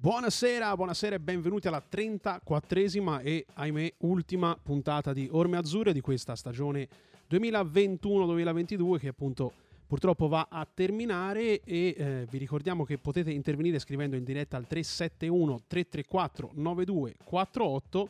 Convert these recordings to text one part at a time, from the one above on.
Buonasera, buonasera e benvenuti alla 34esima e ahimè ultima puntata di Orme Azzurre di questa stagione 2021-2022 che appunto purtroppo va a terminare e eh, vi ricordiamo che potete intervenire scrivendo in diretta al 371 334 9248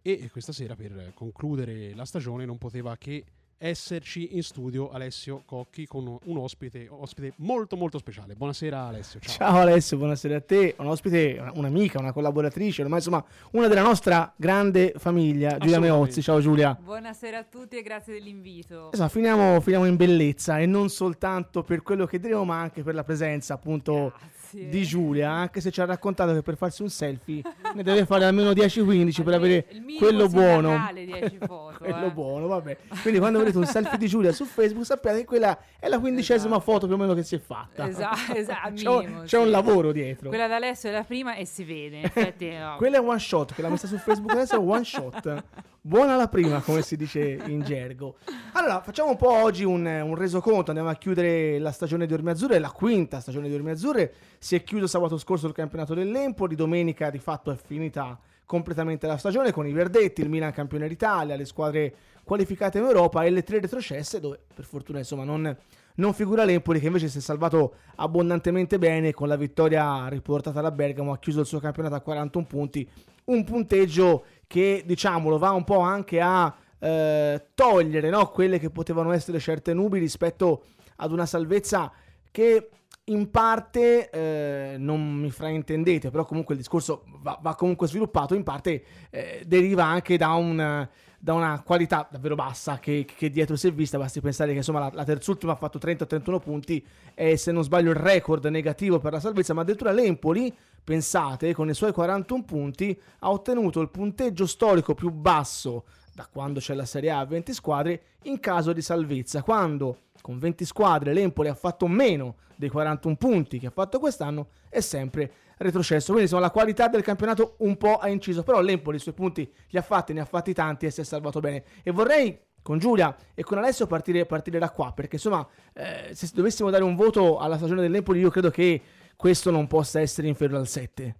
e questa sera per concludere la stagione non poteva che esserci in studio Alessio Cocchi con un ospite, ospite molto molto speciale. Buonasera Alessio. Ciao. ciao Alessio, buonasera a te. Un ospite, un'amica, una collaboratrice, ormai insomma una della nostra grande famiglia, Giulia Meozzi. Ciao Giulia. Buonasera a tutti e grazie dell'invito. Esatto, finiamo, finiamo in bellezza e non soltanto per quello che diremo ma anche per la presenza appunto Grazie. Di Giulia, anche se ci ha raccontato che per farsi un selfie ne deve fare almeno 10-15 per avere quello buono. 10 foto, quello eh. buono, vabbè. Quindi quando vedete un selfie di Giulia su Facebook sappiate che quella è la quindicesima esatto. foto più o meno che si è fatta. Esatto, esatto. c'è, minimo, c'è sì. un lavoro dietro. Quella da Alessio è la prima e si vede. Infatti, no. quella è one shot, che l'ha messa su Facebook adesso è one shot. Buona la prima, come si dice in gergo. Allora, facciamo un po' oggi un, un resoconto. Andiamo a chiudere la stagione di Orme Azzurre, la quinta stagione di Orme Azzurre. Si è chiuso sabato scorso il campionato dell'Empoli. Domenica, di fatto, è finita completamente la stagione con i Verdetti, il Milan campione d'Italia, le squadre qualificate in Europa e le tre retrocesse dove per fortuna insomma non, non figura l'Empoli che invece si è salvato abbondantemente bene con la vittoria riportata da Bergamo, ha chiuso il suo campionato a 41 punti, un punteggio che diciamolo va un po' anche a eh, togliere no, quelle che potevano essere certe nubi rispetto ad una salvezza che in parte eh, non mi fraintendete, però comunque il discorso va, va comunque sviluppato, in parte eh, deriva anche da, un, da, una qualità davvero bassa che, che, dietro si è vista, basti pensare che insomma la, la terzultima ha fatto 30-31 punti e se non sbaglio il record negativo per la salvezza, ma addirittura l'Empoli, pensate, con i suoi 41 punti ha ottenuto il punteggio storico più basso da quando c'è la Serie A a 20 squadre in caso di salvezza, quando con 20 squadre l'Empoli ha fatto meno dei 41 punti che ha fatto quest'anno, è sempre retrocesso. Quindi insomma la qualità del campionato un po' ha inciso, però l'Empoli i suoi punti li ha fatti, ne ha fatti tanti e si è salvato bene. E vorrei con Giulia e con Alessio partire, partire da qua, perché insomma eh, se dovessimo dare un voto alla stagione dell'Empoli io credo che questo non possa essere inferiore al 7.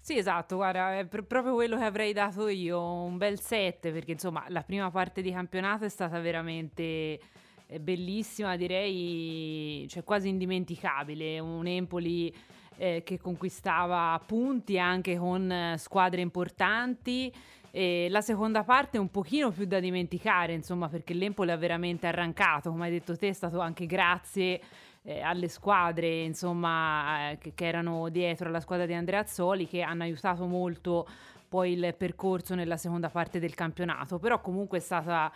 Sì, esatto, guarda, è pr- proprio quello che avrei dato io, un bel 7, perché insomma la prima parte di campionato è stata veramente bellissima, direi, cioè quasi indimenticabile, un Empoli eh, che conquistava punti anche con eh, squadre importanti. E la seconda parte è un pochino più da dimenticare, insomma, perché l'Empoli ha veramente arrancato, come hai detto te, è stato anche grazie eh, alle squadre, insomma, eh, che, che, erano dietro alla squadra di Andrea Azzoli, che hanno aiutato molto poi il percorso nella seconda parte del campionato. Però comunque è stata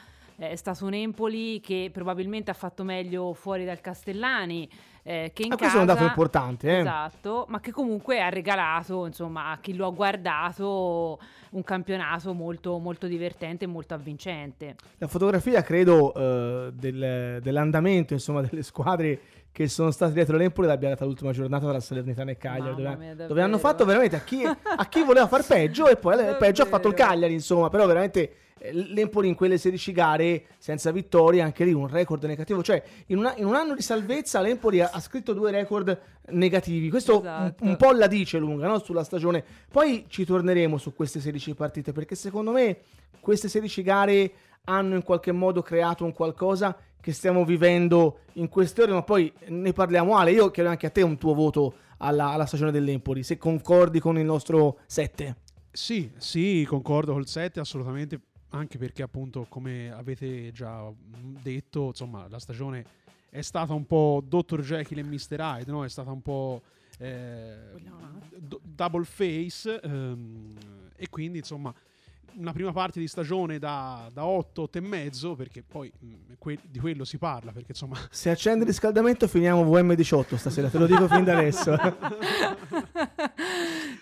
è stato un Empoli che probabilmente ha fatto meglio fuori dal Castellani eh, che in ah, casa. Questo è un dato importante, eh? Esatto, ma che comunque ha regalato, insomma, a chi lo ha guardato un campionato molto, molto divertente e molto avvincente. La fotografia, credo, eh, del, dell'andamento, insomma, delle squadre che sono state dietro l'Empoli l'abbia data l'ultima giornata tra Salernitana e Cagliari dove, mia, dove, hanno fatto veramente a chi, a chi voleva far peggio e poi peggio ha fatto il Cagliari insomma però veramente eh, l'Empoli in quelle 16 gare senza vittorie, anche lì un record negativo. Cioè, in, una, in un anno di salvezza l'Empoli ha, ha, scritto due record negativi. Questo esatto. un, un, po' la dice lunga no? sulla stagione. Poi ci torneremo su queste 16 partite, perché secondo me queste 16 gare hanno in qualche modo creato un qualcosa che stiamo vivendo in queste ore, ma poi ne parliamo Ale. Io chiedo anche a te un tuo voto alla, alla stagione dell'Empoli, se concordi con il nostro 7. Sì, sì, concordo col 7 assolutamente anche perché appunto come avete già detto insomma la stagione è stata un po' Dr. Jekyll e Mr. Hyde no? è stata un po' eh, d- double face ehm, e quindi insomma una prima parte di stagione da, da 8, 8 e mezzo, perché poi mh, que- di quello si parla, perché insomma... Se accende il riscaldamento finiamo VM18 stasera, te lo dico fin da adesso.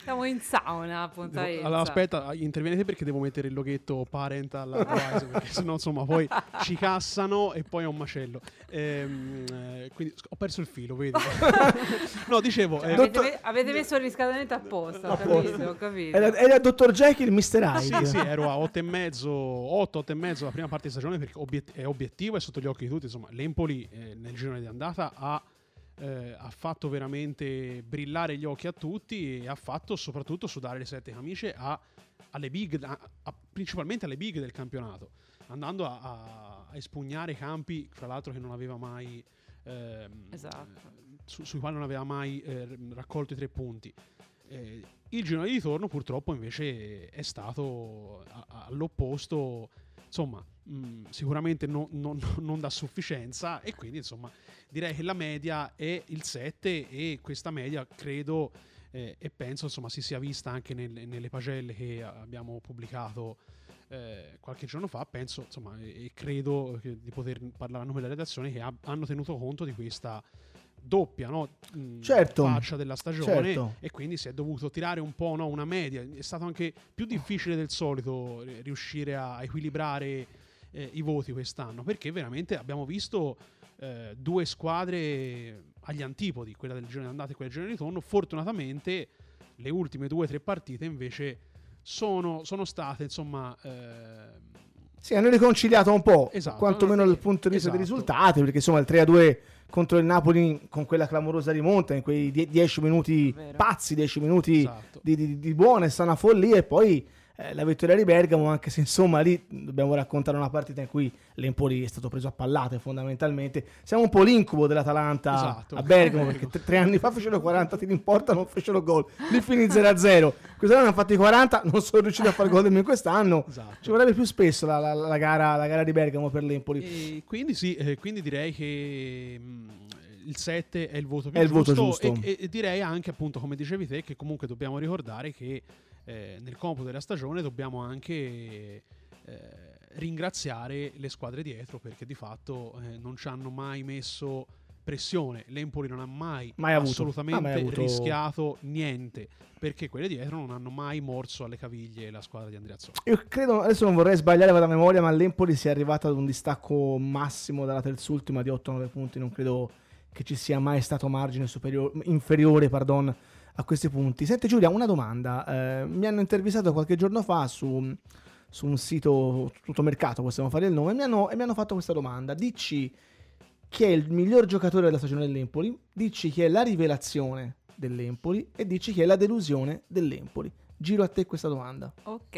Siamo in sauna, appunto. Allora aspetta, intervenite perché devo mettere il loghetto parental advice, perché sennò insomma poi ci cassano e poi è un macello. Ehm, eh, quindi ho perso il filo, vedi? no, dicevo... Cioè, eh, avete, dottor... avete, messo il riscaldamento apposta, ho capito, ho capito. Era, era Dr. Jekyll, Mr. Hyde. Sì, sì, ero a 8 e mezzo, 8, 8 e mezzo la prima parte di stagione perché obiet- è obiettivo e sotto gli occhi di tutti, insomma, l'Empoli eh, nel girone di andata ha eh, ha fatto veramente brillare gli occhi a tutti e ha fatto soprattutto sudare le sette camicie a, alle big, a, a, principalmente alle big del campionato, andando a, espugnare campi, fra l'altro che non aveva mai... Ehm, Esatto. su- sui quali non aveva mai eh, raccolto i tre punti. Eh, il girone di ritorno purtroppo invece è stato all'opposto, insomma, mh, sicuramente no- non- non da sufficienza e quindi insomma direi che la media è il 7 e questa media credo eh, e penso insomma si sia vista anche nel- nelle pagelle che abbiamo pubblicato eh, qualche giorno fa, penso insomma e, e credo di poter parlare a nome della redazione che ha- hanno tenuto conto di questa doppia no? mh, Certo, faccia della stagione certo. e quindi si è dovuto tirare un po' no, una media. È stato anche più difficile del solito eh, riuscire a equilibrare eh, i voti quest'anno perché veramente abbiamo visto eh, due squadre agli antipodi, quella del girone d'andata e quella del girone di ritorno. Fortunatamente le ultime due o tre partite invece sono, sono state insomma ehm, Sì, hanno riconciliato un po', Esatto. quantomeno dal punto di vista dei Esatto. risultati, perché insomma il 3-2 contro il Napoli con quella clamorosa rimonta, in quei 10 minuti Vero. pazzi, 10 minuti esatto. di, di, di buona e sana follia e poi eh, la vittoria di Bergamo, anche se insomma lì dobbiamo raccontare una partita in cui l'Empoli è stato preso a pallate fondamentalmente. Siamo un po' l'incubo dell'Atalanta Esatto. a Bergamo, perché tre, tre anni fa fecero 40 tiri in porta, non fecero gol, lì finì 0-0. Quest'anno hanno fatto i 40, non sono riusciti a fare gol nemmeno quest'anno. Esatto. Ci vorrebbe più spesso la, la- la gara, la gara di Bergamo per l'Empoli. E quindi sì, eh, quindi direi che mh, il 7 è il voto più È il voto giusto, giusto. E, e direi anche appunto come dicevi te che comunque dobbiamo ricordare che eh, nel compo della stagione dobbiamo anche eh, ringraziare le squadre dietro perché di fatto eh, non ci hanno mai messo pressione, l'Empoli non ha mai, Mai assolutamente Ah, mai avuto- rischiato niente perché quelle dietro non hanno mai morso alle caviglie la squadra di Andrea Zoli. Io credo, adesso non vorrei sbagliare per la memoria, ma l'Empoli si è arrivato ad un distacco massimo dalla terzultima di 8-9 punti. Non credo che ci sia mai stato margine superiore, inferiore pardon, a questi punti. Senti Giulia, una domanda. Eh, mi hanno intervistato qualche giorno fa su, su un sito tutto mercato, possiamo fare il nome, e mi, hanno, e mi hanno fatto questa domanda. Dici chi è il miglior giocatore della stagione dell'Empoli, dici chi è la rivelazione dell'Empoli e dici chi è la delusione dell'Empoli. Giro a te questa domanda. Ok.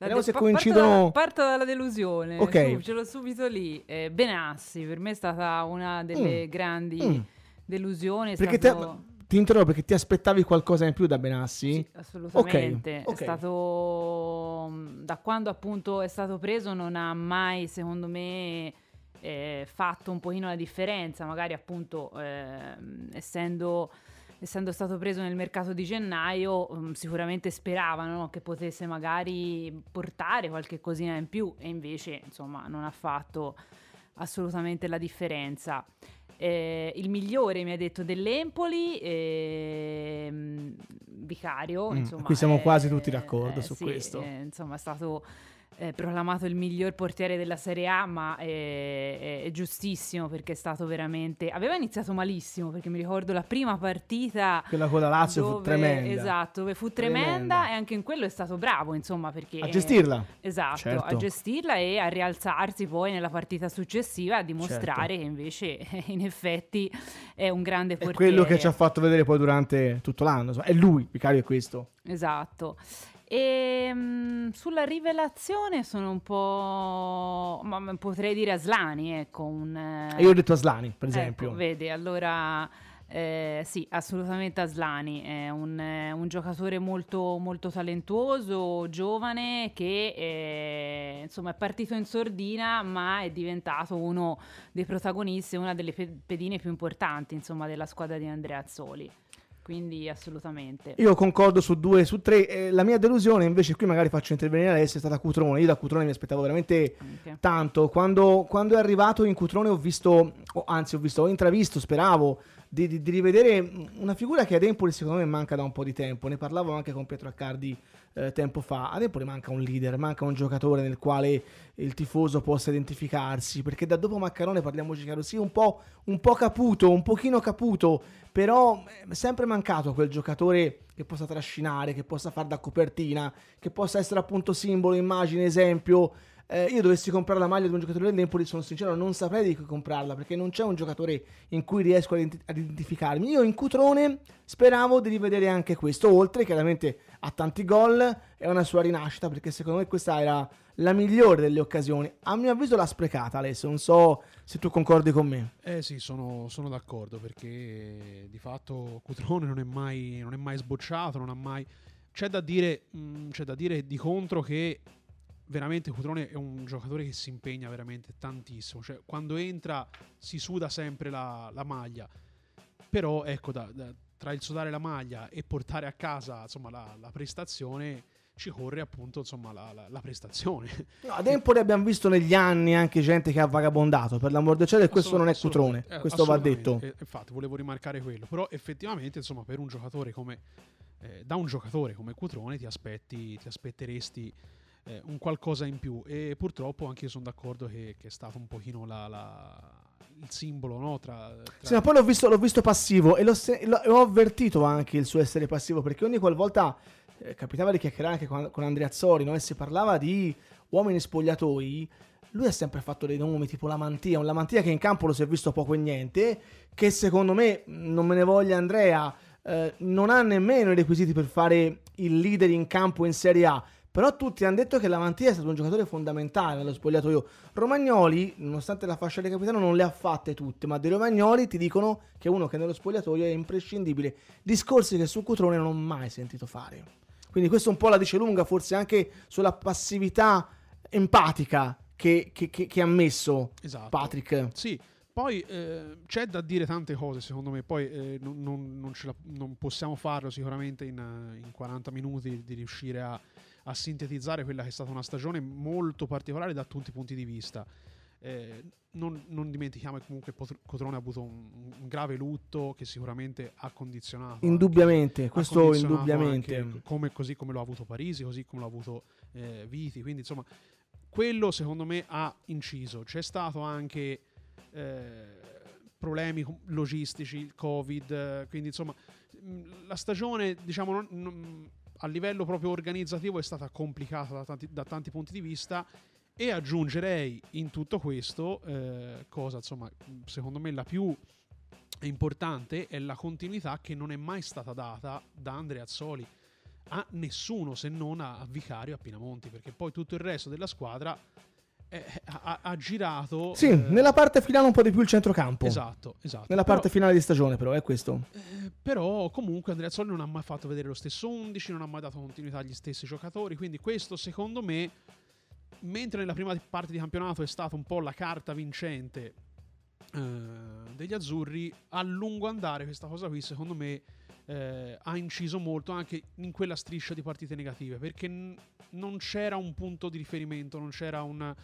La Vediamo se coincidono- Parto, da- parto dalla delusione. Ok. Su, ce l'ho subito lì. Eh, Benassi, per me è stata una delle Mm. grandi Mm. delusioni. Perché stato- te, ti interrompo perché ti aspettavi qualcosa in più da Benassi? Sì, assolutamente. Ok, ok. È stato mm, da quando appunto è stato preso non ha mai, secondo me, eh, fatto un pochino la differenza. Magari appunto ehm, essendo, essendo stato preso nel mercato di gennaio, mm, sicuramente speravano no, che potesse magari portare qualche cosina in più e invece insomma non ha fatto assolutamente la differenza. Eh, il migliore mi ha detto dell'Empoli, ehm, Vicario. Mm, insomma, qui siamo eh, quasi tutti d'accordo su sì, questo. eh, insomma, è stato eh, proclamato il miglior portiere della Serie A, ma è, è- è giustissimo perché è stato veramente. Aveva iniziato malissimo perché mi ricordo la prima partita. Quella con la Lazio fu dove- tremenda. Esatto, dove fu tremenda, Tremenda. e anche in quello è stato bravo, insomma, perché A gestirla. Esatto, Certo. a gestirla e a rialzarsi poi nella partita successiva a dimostrare Certo. che invece in effetti è un grande È portiere. quello che ci ha fatto vedere poi durante tutto l'anno. insomma, È lui, Vicario è questo. Esatto. E mm, sulla rivelazione sono un po'. ma potrei dire Aslani, ecco. Un, eh, io ho detto Aslani, per esempio. Ecco, vedi, allora eh, sì, assolutamente Aslani è un, eh, un giocatore molto, molto talentuoso, giovane, che eh, insomma è partito in sordina, ma è diventato uno dei protagonisti, una delle pe- pedine più importanti insomma, della squadra di Andrea Azzoli. Quindi assolutamente. Io concordo su due, su tre. Eh, la mia delusione, invece, qui magari faccio intervenire Alessio, è stata Cutrone. Io da Cutrone mi aspettavo veramente Anche. tanto. Quando, quando è arrivato in Cutrone ho visto, o anzi ho visto, ho intravisto, speravo di, di- di rivedere una figura che ad Empoli secondo me manca da un po' di tempo. Ne parlavo anche con Pietro Accardi eh, tempo fa. Ad Empoli manca un leader, manca un giocatore nel quale il tifoso possa identificarsi. Perché da dopo Maccarone, parliamoci chiaro, sì, un po', un po' caputo, un pochino caputo, però è sempre mancato quel giocatore che possa trascinare, che possa far da copertina, che possa essere appunto simbolo, immagine, esempio. Eh, io dovessi comprare la maglia di un giocatore dell'Empoli, sono sincero, non saprei di cui comprarla perché non c'è un giocatore in cui riesco ad, ident- ad identificarmi. Io in Cutrone speravo di rivedere anche questo, oltre chiaramente a tanti gol e una sua rinascita perché secondo me questa era la migliore delle occasioni. A mio avviso l'ha sprecata Alessio, non so se tu concordi con me. Eh sì, sono, sono d'accordo perché di fatto Cutrone non è mai, non è mai sbocciato, non ha mai... C'è da, dire, mh, c'è da dire di contro che veramente Cutrone è un giocatore che si impegna veramente tantissimo. Cioè, quando entra si suda sempre la, la maglia. Però, ecco, da, da, tra il sudare la maglia e portare a casa insomma, la, la prestazione ci corre appunto insomma la, la, la prestazione. No, ad Empoli abbiamo visto negli anni anche gente che ha vagabondato, per l'amor del cielo, e questo non è Cutrone, eh, questo va detto. Eh, infatti, volevo rimarcare quello, però effettivamente insomma per un giocatore come eh, da un giocatore come Cutrone ti aspetti ti aspetteresti eh, un qualcosa in più e purtroppo anche io sono d'accordo che, che è stato un pochino la, la, il simbolo no? tra, tra... Sì, ma poi l'ho visto, l'ho visto passivo e l'ho, l'ho, avvertito anche il suo essere passivo perché ogni qualvolta eh, capitava di chiacchierare anche con, con Andrea Azzori no? e si parlava di uomini spogliatoi lui ha sempre fatto dei nomi tipo la Mantia, un Lamantia che in campo lo si è visto poco e niente, che secondo me, non me ne voglia Andrea, eh, non ha nemmeno i requisiti per fare il leader in campo in Serie A, però tutti hanno detto che Lamantia è stato un giocatore fondamentale nello spogliatoio. Romagnoli, nonostante la fascia di capitano, non le ha fatte tutte, ma di Romagnoli ti dicono che è uno che nello spogliatoio è imprescindibile. Discorsi che su Cutrone non ho mai sentito fare. Quindi questo un po' la dice lunga, forse anche sulla passività empatica che, che, che, che ha messo esatto. Patrick. Sì. Poi eh, c'è da dire tante cose, secondo me, poi eh, non, non, non, la, non, possiamo farlo sicuramente in, in 40 minuti di riuscire a, a sintetizzare quella che è stata una stagione molto particolare da tutti i punti di vista. Eh, non, non, dimentichiamo che comunque Cotrone ha avuto un, un, grave lutto che sicuramente ha condizionato. Indubbiamente, anche, questo condizionato indubbiamente. Come, così come lo ha avuto Parisi, così come lo ha avuto eh, Viti. Quindi insomma, quello secondo me ha inciso. C'è stato anche eh, problemi logistici, il Covid, quindi insomma la stagione diciamo non, non, a livello proprio organizzativo è stata complicata da tanti, da tanti punti di vista e aggiungerei in tutto questo, eh, cosa insomma, secondo me la più importante è la continuità che non è mai stata data da Andrea Azzoli a nessuno se non a, a Vicario e a Pinamonti, perché poi tutto il resto della squadra eh, ha, ha, girato. Sì, eh, nella parte finale un po' di più il centrocampo. Esatto, esatto. Nella però, parte finale di stagione, però, è questo. Però comunque Andrea Zolli non ha mai fatto vedere lo stesso 11, non ha mai dato continuità agli stessi giocatori. Quindi questo, secondo me, mentre nella prima parte di campionato è stata un po' la carta vincente eh, degli azzurri, a lungo andare questa cosa qui, secondo me. Eh, ha inciso molto anche in quella striscia di partite negative perché n- non c'era un punto di riferimento, non c'era un,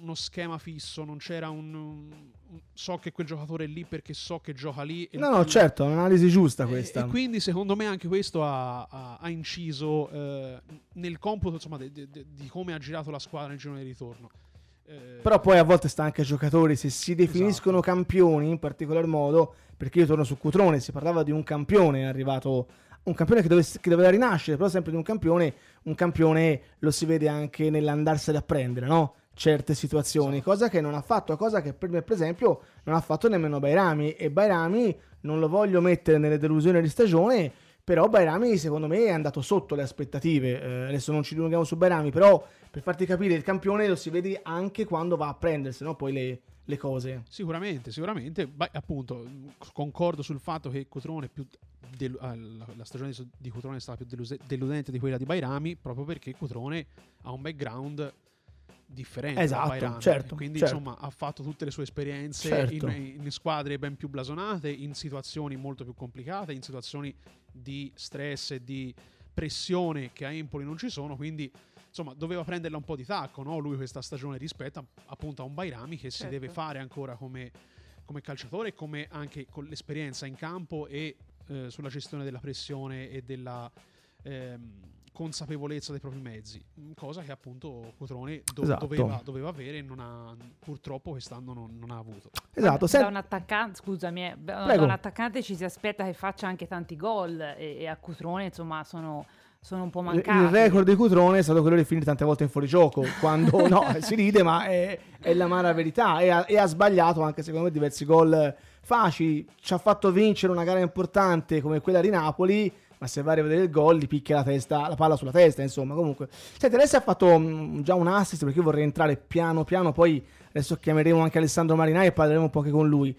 uno schema fisso, non c'era un, un, So che quel giocatore è lì perché so che gioca lì. no, no, certo, è un'analisi giusta questa. E, e, quindi secondo me anche questo ha, ha, ha inciso eh, nel computo insomma, di, di, di, come ha girato la squadra nel girone di ritorno. Eh, Però poi a volte sta anche ai giocatori, se si definiscono esatto. campioni in particolar modo, perché io torno su Cutrone, si parlava di un campione arrivato un campione che, dove, che, doveva rinascere, però sempre di un campione, un campione lo si vede anche nell'andarsene a prendere, no? Certe situazioni, esatto. cosa che non ha fatto, cosa che per me, per esempio, non ha fatto nemmeno Bairami. E Bairami non lo voglio mettere nelle delusioni di stagione, però Bairami secondo me è andato sotto le aspettative. Eh, adesso non ci dilunghiamo su Bairami, però per farti capire, il campione lo si vede anche quando va a prendersi, no? Poi le, le cose. Sicuramente, sicuramente. Beh, appunto, concordo sul fatto che Cotrone più delu- la stagione di Cotrone è stata più deluse- deludente di quella di Bairami, proprio perché Cotrone ha un background differente esatto, certo, quindi certo. insomma ha fatto tutte le sue esperienze certo. in, in, squadre ben più blasonate, in situazioni molto più complicate, in situazioni di stress e di pressione che a Empoli non ci sono, quindi insomma, doveva prenderla un po' di tacco, no? Lui questa stagione rispetto appunto a un Bairami che certo. si deve fare ancora come, come calciatore, come anche con l'esperienza in campo e eh, sulla gestione della pressione e della ehm, consapevolezza dei propri mezzi, cosa che appunto Cotrone do- esatto. doveva, doveva, avere e non ha, purtroppo quest'anno non, non ha avuto. Esatto. Da un attaccante, scusami, eh, da un attaccante ci si aspetta che faccia anche tanti gol e, e a Cotrone insomma sono sono un po' mancati. Il record di Cutrone è stato quello di finire tante volte in fuorigioco, quando no, si ride, ma è, è l'amara verità. E ha, e ha sbagliato anche secondo me diversi gol facili. Ci ha fatto vincere una gara importante come quella di Napoli, ma se vai a vedere il gol gli picchia la, testa, la palla sulla testa, insomma. Comunque, senti, adesso ha fatto mm, già un assist perché io vorrei entrare piano piano, poi adesso chiameremo anche Alessandro Marinai e parleremo un po' anche con lui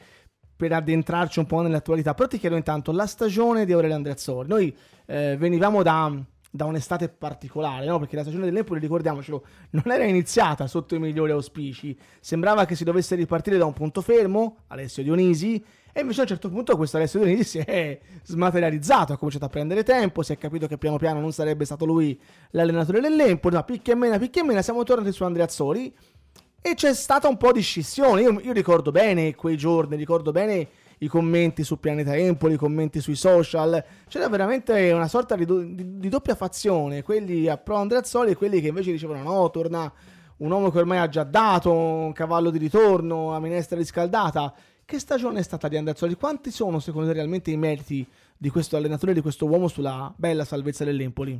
per addentrarci un po' nell'attualità. Però ti chiedo intanto la stagione di Aurelio Andreazzoli. Noi eh, venivamo da, da un'estate particolare, no? perché la stagione dell'Empoli, ricordiamocelo, non era iniziata sotto i migliori auspici. Sembrava che si dovesse ripartire da un punto fermo, Alessio Dionisi, e invece a un certo punto questo Alessio Dionisi si è smaterializzato, ha cominciato a prendere tempo, si è capito che piano piano non sarebbe stato lui l'allenatore dell'Empoli, ma picchia e mena, picchia e mena, siamo tornati su Andreazzoli e c'è stata un po' di scissione. Io, io ricordo bene quei giorni, ricordo bene i commenti su Pianeta Empoli, i commenti sui social. C'era veramente una sorta di, do- di- di doppia fazione, quelli a pro Andreazzoli e quelli che invece dicevano no, torna un uomo che ormai ha già dato, un cavallo di ritorno, a minestra riscaldata. Che stagione è stata di Andreazzoli? Quanti sono secondo te realmente i meriti di questo allenatore, di questo uomo sulla bella salvezza dell'Empoli?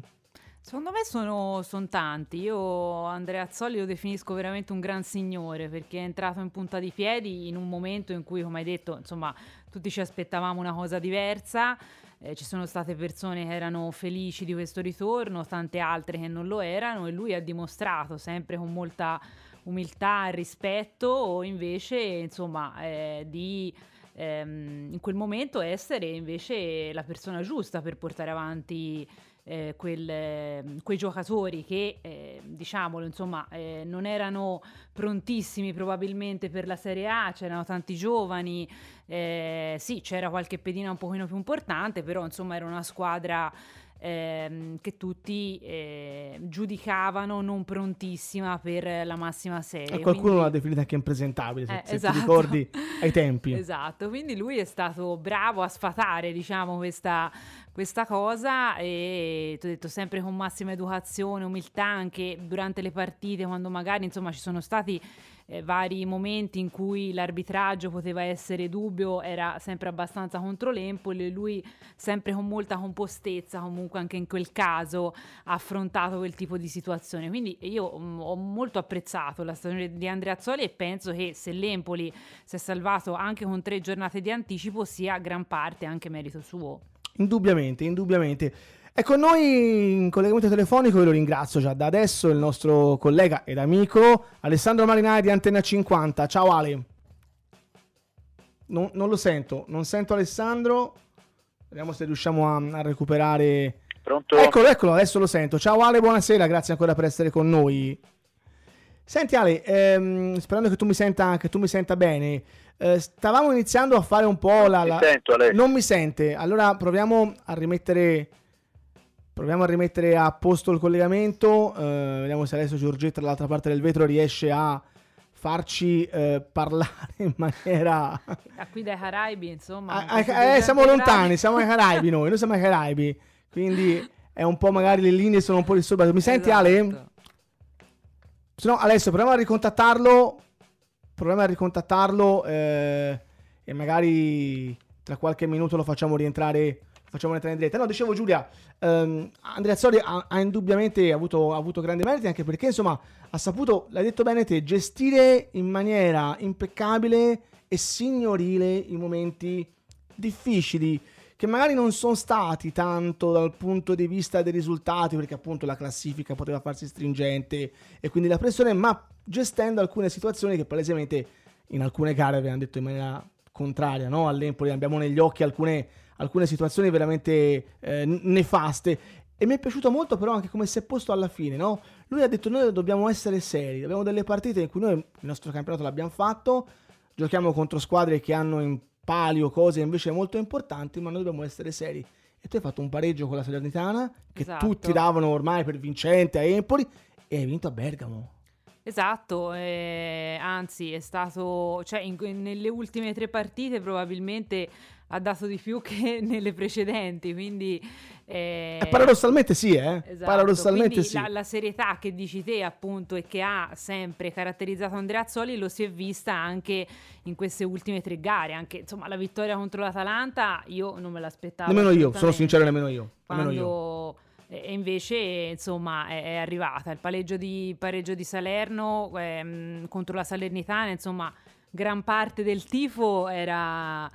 Secondo me sono, son tanti. Io Andrea Azzoli lo definisco veramente un gran signore perché è entrato in punta di piedi in un momento in cui, come hai detto, insomma, tutti ci aspettavamo una cosa diversa. Eh, ci sono state persone che erano felici di questo ritorno, tante altre che non lo erano e lui ha dimostrato sempre con molta umiltà e rispetto invece, insomma, eh, di ehm, in quel momento essere invece la persona giusta per portare avanti eh, quel, eh, quei giocatori che, eh, diciamolo, insomma, eh, non erano prontissimi probabilmente per la Serie A, c'erano tanti giovani, eh, sì, c'era qualche pedina un pochino più importante, però insomma era una squadra ehm, che tutti eh, giudicavano non prontissima per la massima serie. E qualcuno quindi- l'ha definita anche impresentabile, se, Eh, se esatto. ti ricordi ai tempi. Esatto, quindi lui è stato bravo a sfatare, diciamo, questa, questa cosa e ti ho detto sempre con massima educazione, umiltà anche durante le partite, quando magari insomma ci sono stati eh, vari momenti in cui l'arbitraggio poteva essere dubbio, era sempre abbastanza contro l'Empoli e lui sempre con molta compostezza comunque anche in quel caso ha affrontato quel tipo di situazione. Quindi io mm, ho molto apprezzato la stagione di Andrea Azzoli e penso che se l'Empoli si è salvato anche con tre giornate di anticipo sia gran parte anche merito suo. Indubbiamente, indubbiamente. È con noi in collegamento telefonico, io lo ringrazio già da adesso, il nostro collega ed amico Alessandro Marinai di Antenna 50. Ciao Ale. Non, non lo sento, non sento Alessandro. Vediamo se riusciamo a, a recuperare. Pronto? Eccolo, eccolo, adesso lo sento. Ciao Ale, buonasera, grazie ancora per essere con noi. Senti Ale, ehm, sperando che tu mi senta, tu mi senta bene, eh, stavamo iniziando a fare un po' la... La- sento, Alessio. non mi sente, allora proviamo a rimettere... Proviamo a rimettere a posto il collegamento. eh, vediamo se adesso Giorgetta dall'altra parte del vetro riesce a farci eh, parlare in maniera. Da qui dai Caraibi, insomma. Ah, con ah, eh, siamo lontani, siamo ai Caraibi noi, noi siamo ai Caraibi. Quindi è un po' magari le linee sono un po' disturbate. Mi senti Ale? Esatto. Se no, adesso proviamo a ricontattarlo. Proviamo a ricontattarlo eh, e magari tra qualche minuto lo facciamo rientrare. Facciamo rientrare in diretta. No, dicevo Giulia, ehm, Andrea Sori ha, ha indubbiamente avuto, ha avuto grandi meriti anche perché insomma ha saputo, l'hai detto bene te, gestire in maniera impeccabile e signorile i momenti difficili che magari non sono stati tanto dal punto di vista dei risultati, perché appunto la classifica poteva farsi stringente e quindi la pressione, ma gestendo alcune situazioni che palesemente in alcune gare avevano detto in maniera contraria no? all'Empoli, abbiamo negli occhi alcune, alcune situazioni veramente eh, nefaste. E mi è piaciuto molto però anche come si è posto alla fine, no? Lui ha detto noi dobbiamo essere seri, abbiamo delle partite in cui noi il nostro campionato l'abbiamo fatto, giochiamo contro squadre che hanno in palio cose invece molto importanti, ma noi dobbiamo essere seri. E tu hai fatto un pareggio con la Salernitana, che Esatto. tutti davano ormai per vincente a Empoli, e hai vinto a Bergamo. Esatto, eh, anzi è stato, cioè in- nelle ultime tre partite probabilmente ha dato di più che nelle precedenti, quindi... eh, Eh, paradossalmente sì, eh? Esatto, Paradossalmente quindi sì. La, la serietà che dici te, appunto, e che ha sempre caratterizzato Andrea Azzoli lo si è vista anche in queste ultime tre gare. Anche insomma, la vittoria contro l'Atalanta io non me l'aspettavo. Nemmeno io, sono sincero, nemmeno io. Nemmeno io. Quando e invece insomma è, è arrivata il pareggio di, pareggio di Salerno ehm, contro la Salernitana insomma gran parte del tifo era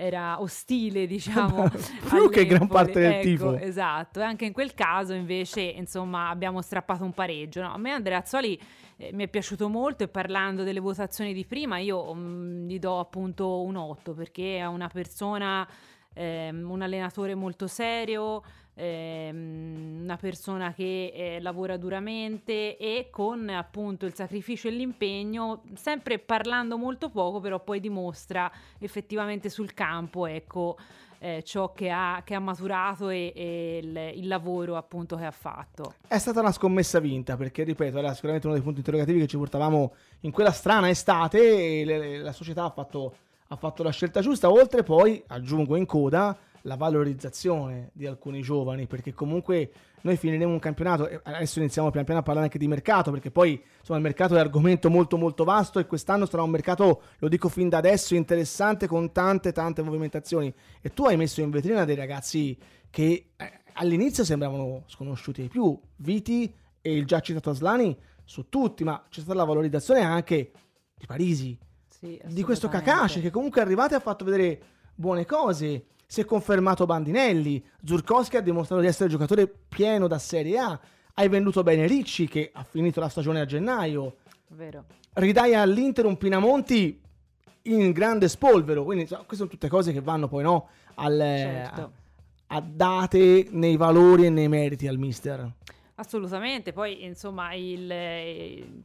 era ostile, diciamo. Più che gran parte del ecco, tifo. Esatto, e anche in quel caso invece, insomma, abbiamo strappato un pareggio. No? A me Andrea Azzoli eh, mi è piaciuto molto e parlando delle votazioni di prima io mh, gli do appunto un 8 perché è una persona, ehm, un allenatore molto serio, ehm, una persona che eh, lavora duramente e con appunto il sacrificio e l'impegno, sempre parlando molto poco, però poi dimostra effettivamente sul campo, ecco, eh, ciò che ha, che ha maturato e, e il, il, lavoro appunto che ha fatto. È stata una scommessa vinta perché, ripeto, era sicuramente uno dei punti interrogativi che ci portavamo in quella strana estate e le, la società ha fatto, ha fatto la scelta giusta, oltre poi, aggiungo in coda, la valorizzazione di alcuni giovani, perché comunque noi finiremo un campionato e adesso iniziamo pian piano a parlare anche di mercato, perché poi insomma il mercato è argomento molto molto vasto e quest'anno sarà un mercato, lo dico fin da adesso, interessante con tante tante movimentazioni. E tu hai messo in vetrina dei ragazzi che eh, all'inizio sembravano sconosciuti ai più, Viti e il già citato Aslani su tutti, ma c'è stata la valorizzazione anche di Parisi, sì, di questo Kakashi che comunque è arrivato e ha fatto vedere buone cose si è confermato Bandinelli, Zurkowski ha dimostrato di essere giocatore pieno da Serie A, hai venduto bene Ricci che ha finito la stagione a gennaio, Vero. ridai all'Inter un Pinamonti in grande spolvero, quindi queste sono tutte cose che vanno poi no, al, certo. a, a date nei valori e nei meriti al mister. Assolutamente, poi insomma il, il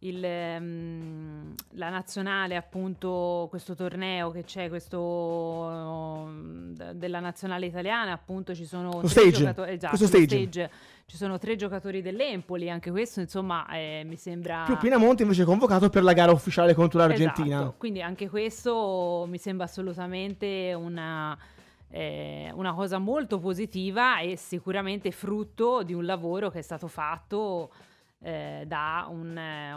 il, um, la nazionale, appunto, questo torneo che c'è, questo um, della nazionale italiana, appunto, ci sono tre stage. giocatori. Esatto, stage. stage. Ci sono tre giocatori dell'Empoli, anche questo, insomma, eh, mi sembra. Più Pinamonti invece convocato per la gara ufficiale contro l'Argentina. Esatto. Quindi anche questo mi sembra assolutamente una. Eh, una cosa molto positiva e sicuramente frutto di un lavoro che è stato fatto eh, da un,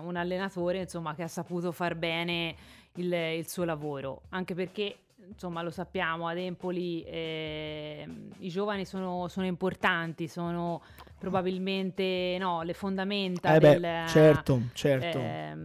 un, allenatore insomma, che ha saputo far bene il, il suo lavoro, anche perché insomma lo sappiamo ad Empoli eh, i giovani sono, sono, importanti, sono probabilmente no, le fondamenta eh beh, del, certo, certo. Eh,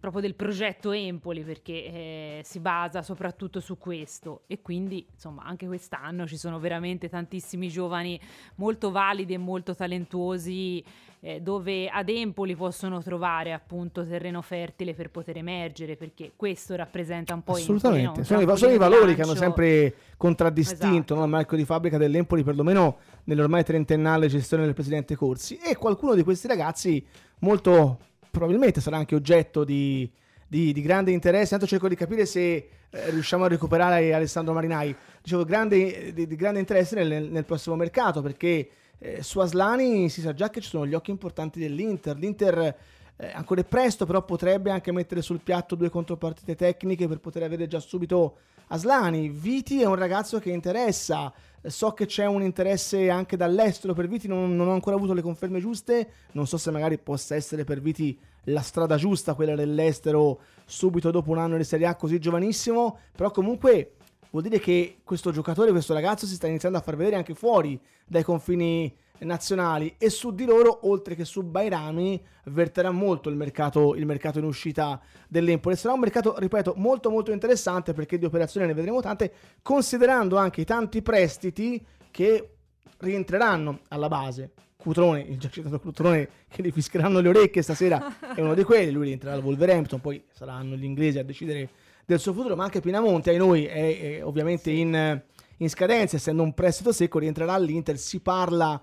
proprio del progetto Empoli perché eh, si basa soprattutto su questo e quindi insomma anche quest'anno ci sono veramente tantissimi giovani molto validi e molto talentuosi eh, dove ad Empoli possono trovare appunto terreno fertile per poter emergere, perché questo rappresenta un po' Assolutamente, Empoli, no? sono, i, sono i valori che hanno sempre contraddistinto esatto. no? il marchio di fabbrica dell'Empoli, perlomeno nell'ormai trentennale gestione del presidente Corsi. E qualcuno di questi ragazzi, molto probabilmente sarà anche oggetto di, di, di grande interesse. Intanto cerco di capire se eh, riusciamo a recuperare Alessandro Marinai. Dicevo, grande, di, di grande interesse nel, nel prossimo mercato perché eh, su Aslani si sa già che ci sono gli occhi importanti dell'Inter. L'Inter eh, ancora è presto, però potrebbe anche mettere sul piatto due contropartite tecniche per poter avere già subito Aslani. Viti è un ragazzo che interessa. So che c'è un interesse anche dall'estero per Viti, non, non ho ancora avuto le conferme giuste. Non so se magari possa essere per Viti la strada giusta, quella dell'estero, subito dopo un anno di Serie A così giovanissimo. Però comunque vuol dire che questo giocatore, questo ragazzo si sta iniziando a far vedere anche fuori dai confini nazionali e su di loro, oltre che su Bairami, verterà molto il mercato, il mercato in uscita dell'Empoli. Sarà un mercato, ripeto, molto molto interessante perché di operazioni ne vedremo tante, considerando anche i tanti prestiti che rientreranno alla base. Cutrone, il già citato Cutrone che gli fischeranno le orecchie stasera è uno di quelli, lui rientrerà al Wolverhampton, poi saranno gli inglesi a decidere del suo futuro, ma anche Pinamonte ai noi è, è ovviamente in, in, scadenza, essendo un prestito secco, rientrerà all'Inter, si parla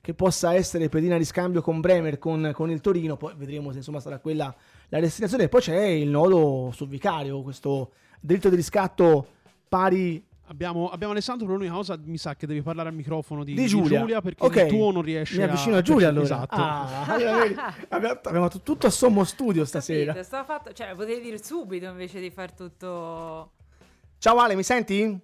che possa essere pedina di scambio con Bremer, con, con, il Torino, poi vedremo se insomma sarà quella la destinazione, e poi c'è il nodo sul vicario, questo diritto di riscatto pari Abbiamo, abbiamo, Alessandro, per l'unica cosa mi sa che devi parlare al microfono di, di Giulia. di Giulia perché okay. il tuo non riesce Mi avvicino a, a Giulia allora. Esatto. Ah, abbiamo, abbiamo tutto a sommo studio stasera. Capito, fatto, cioè, potevi dire subito invece di far tutto... Ciao Ale, mi senti?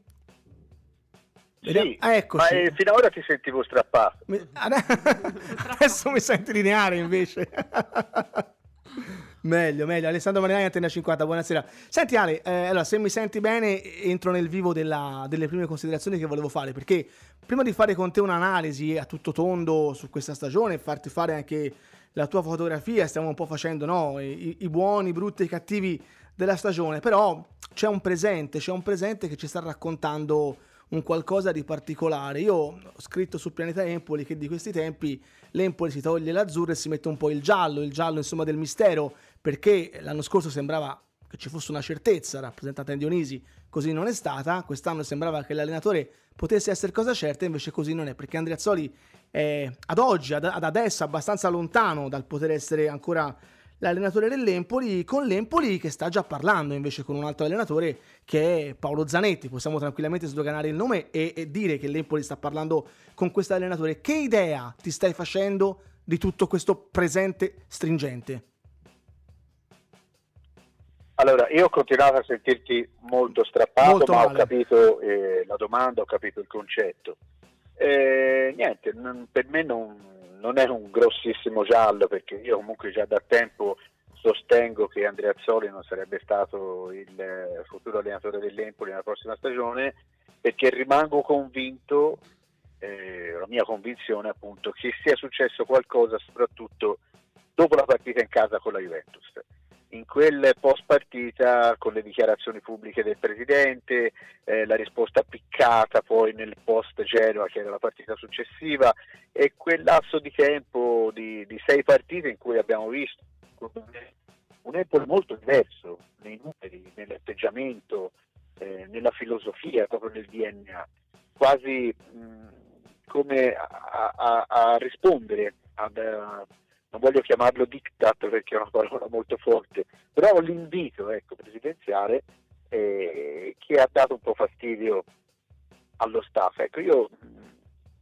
Sì, ah, eccoci. ma eh, fino ad ora ti sentivo strappato. Adesso mi senti lineare invece. Meglio, meglio. Alessandro Marinai, Antena 50, buonasera. Senti Ale, eh, allora se mi senti bene entro nel vivo della- delle prime considerazioni che volevo fare, perché prima di fare con te un'analisi a tutto tondo su questa stagione, farti fare anche la tua fotografia, stiamo un po' facendo no? I, i buoni, i brutti e i cattivi della stagione, però c'è un presente, c'è un presente che ci sta raccontando un qualcosa di particolare. Io ho scritto su Pianeta Empoli che di questi tempi l'Empoli si toglie l'azzurro e si mette un po' il giallo, il giallo insomma del mistero, perché l'anno scorso sembrava che ci fosse una certezza rappresentata in Dionisi, così non è stata, quest'anno sembrava che l'allenatore potesse essere cosa certa, invece così non è, perché Andreazzoli è ad oggi, ad adesso, abbastanza lontano dal poter essere ancora l'allenatore dell'Empoli, con l'Empoli che sta già parlando invece con un altro allenatore che è Paolo Zanetti. Possiamo tranquillamente sdoganare il nome e, e dire che l'Empoli sta parlando con questo allenatore. Che idea ti stai facendo di tutto questo presente stringente? Allora, io ho continuato a sentirti molto strappato, Molto ma ho male. capito eh, la domanda, ho capito il concetto. Eh, niente, non- per me non, non è un grossissimo giallo, perché io comunque già da tempo sostengo che Andrea Azzoli non sarebbe stato il eh, futuro allenatore dell'Empoli nella prossima stagione, perché rimango convinto, eh, la mia convinzione appunto, che sia successo qualcosa soprattutto dopo la partita in casa con la Juventus in quel post partita con le dichiarazioni pubbliche del presidente, eh, la risposta piccata poi nel post Genoa che era la partita successiva e quel lasso di tempo di, di sei partite in cui abbiamo visto un Empoli molto diverso nei numeri, nell'atteggiamento, eh, nella filosofia, proprio nel DNA, quasi mh, come a, a- a rispondere ad, eh, non voglio chiamarlo diktat perché è una parola molto forte, però l'invito ecco, presidenziale eh, che ha dato un po' fastidio allo staff. Ecco, io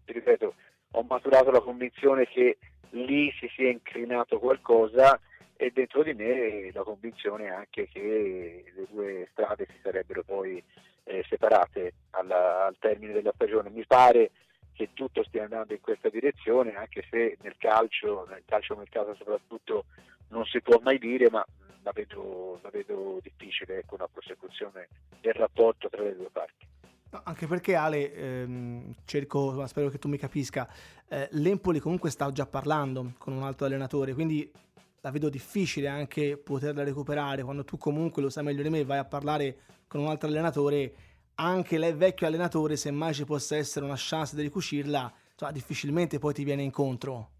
ti ripeto, ho maturato la convinzione che lì si sia incrinato qualcosa e dentro di me la convinzione anche che le due strade si sarebbero poi eh, separate alla- al termine della stagione. Mi pare che tutto stia andando in questa direzione, anche se nel calcio, nel calcio mercato soprattutto, non si può mai dire, ma la vedo, la vedo difficile ecco, una prosecuzione del rapporto tra le due parti. Anche perché Ale, ehm, cerco, ma spero che tu mi capisca, eh, l'Empoli comunque sta già parlando con un altro allenatore, quindi la vedo difficile anche poterla recuperare quando tu comunque lo sai meglio di me, vai a parlare con un altro allenatore, anche lei vecchio allenatore, se mai ci possa essere una chance di ricucirla, insomma, difficilmente poi ti viene incontro.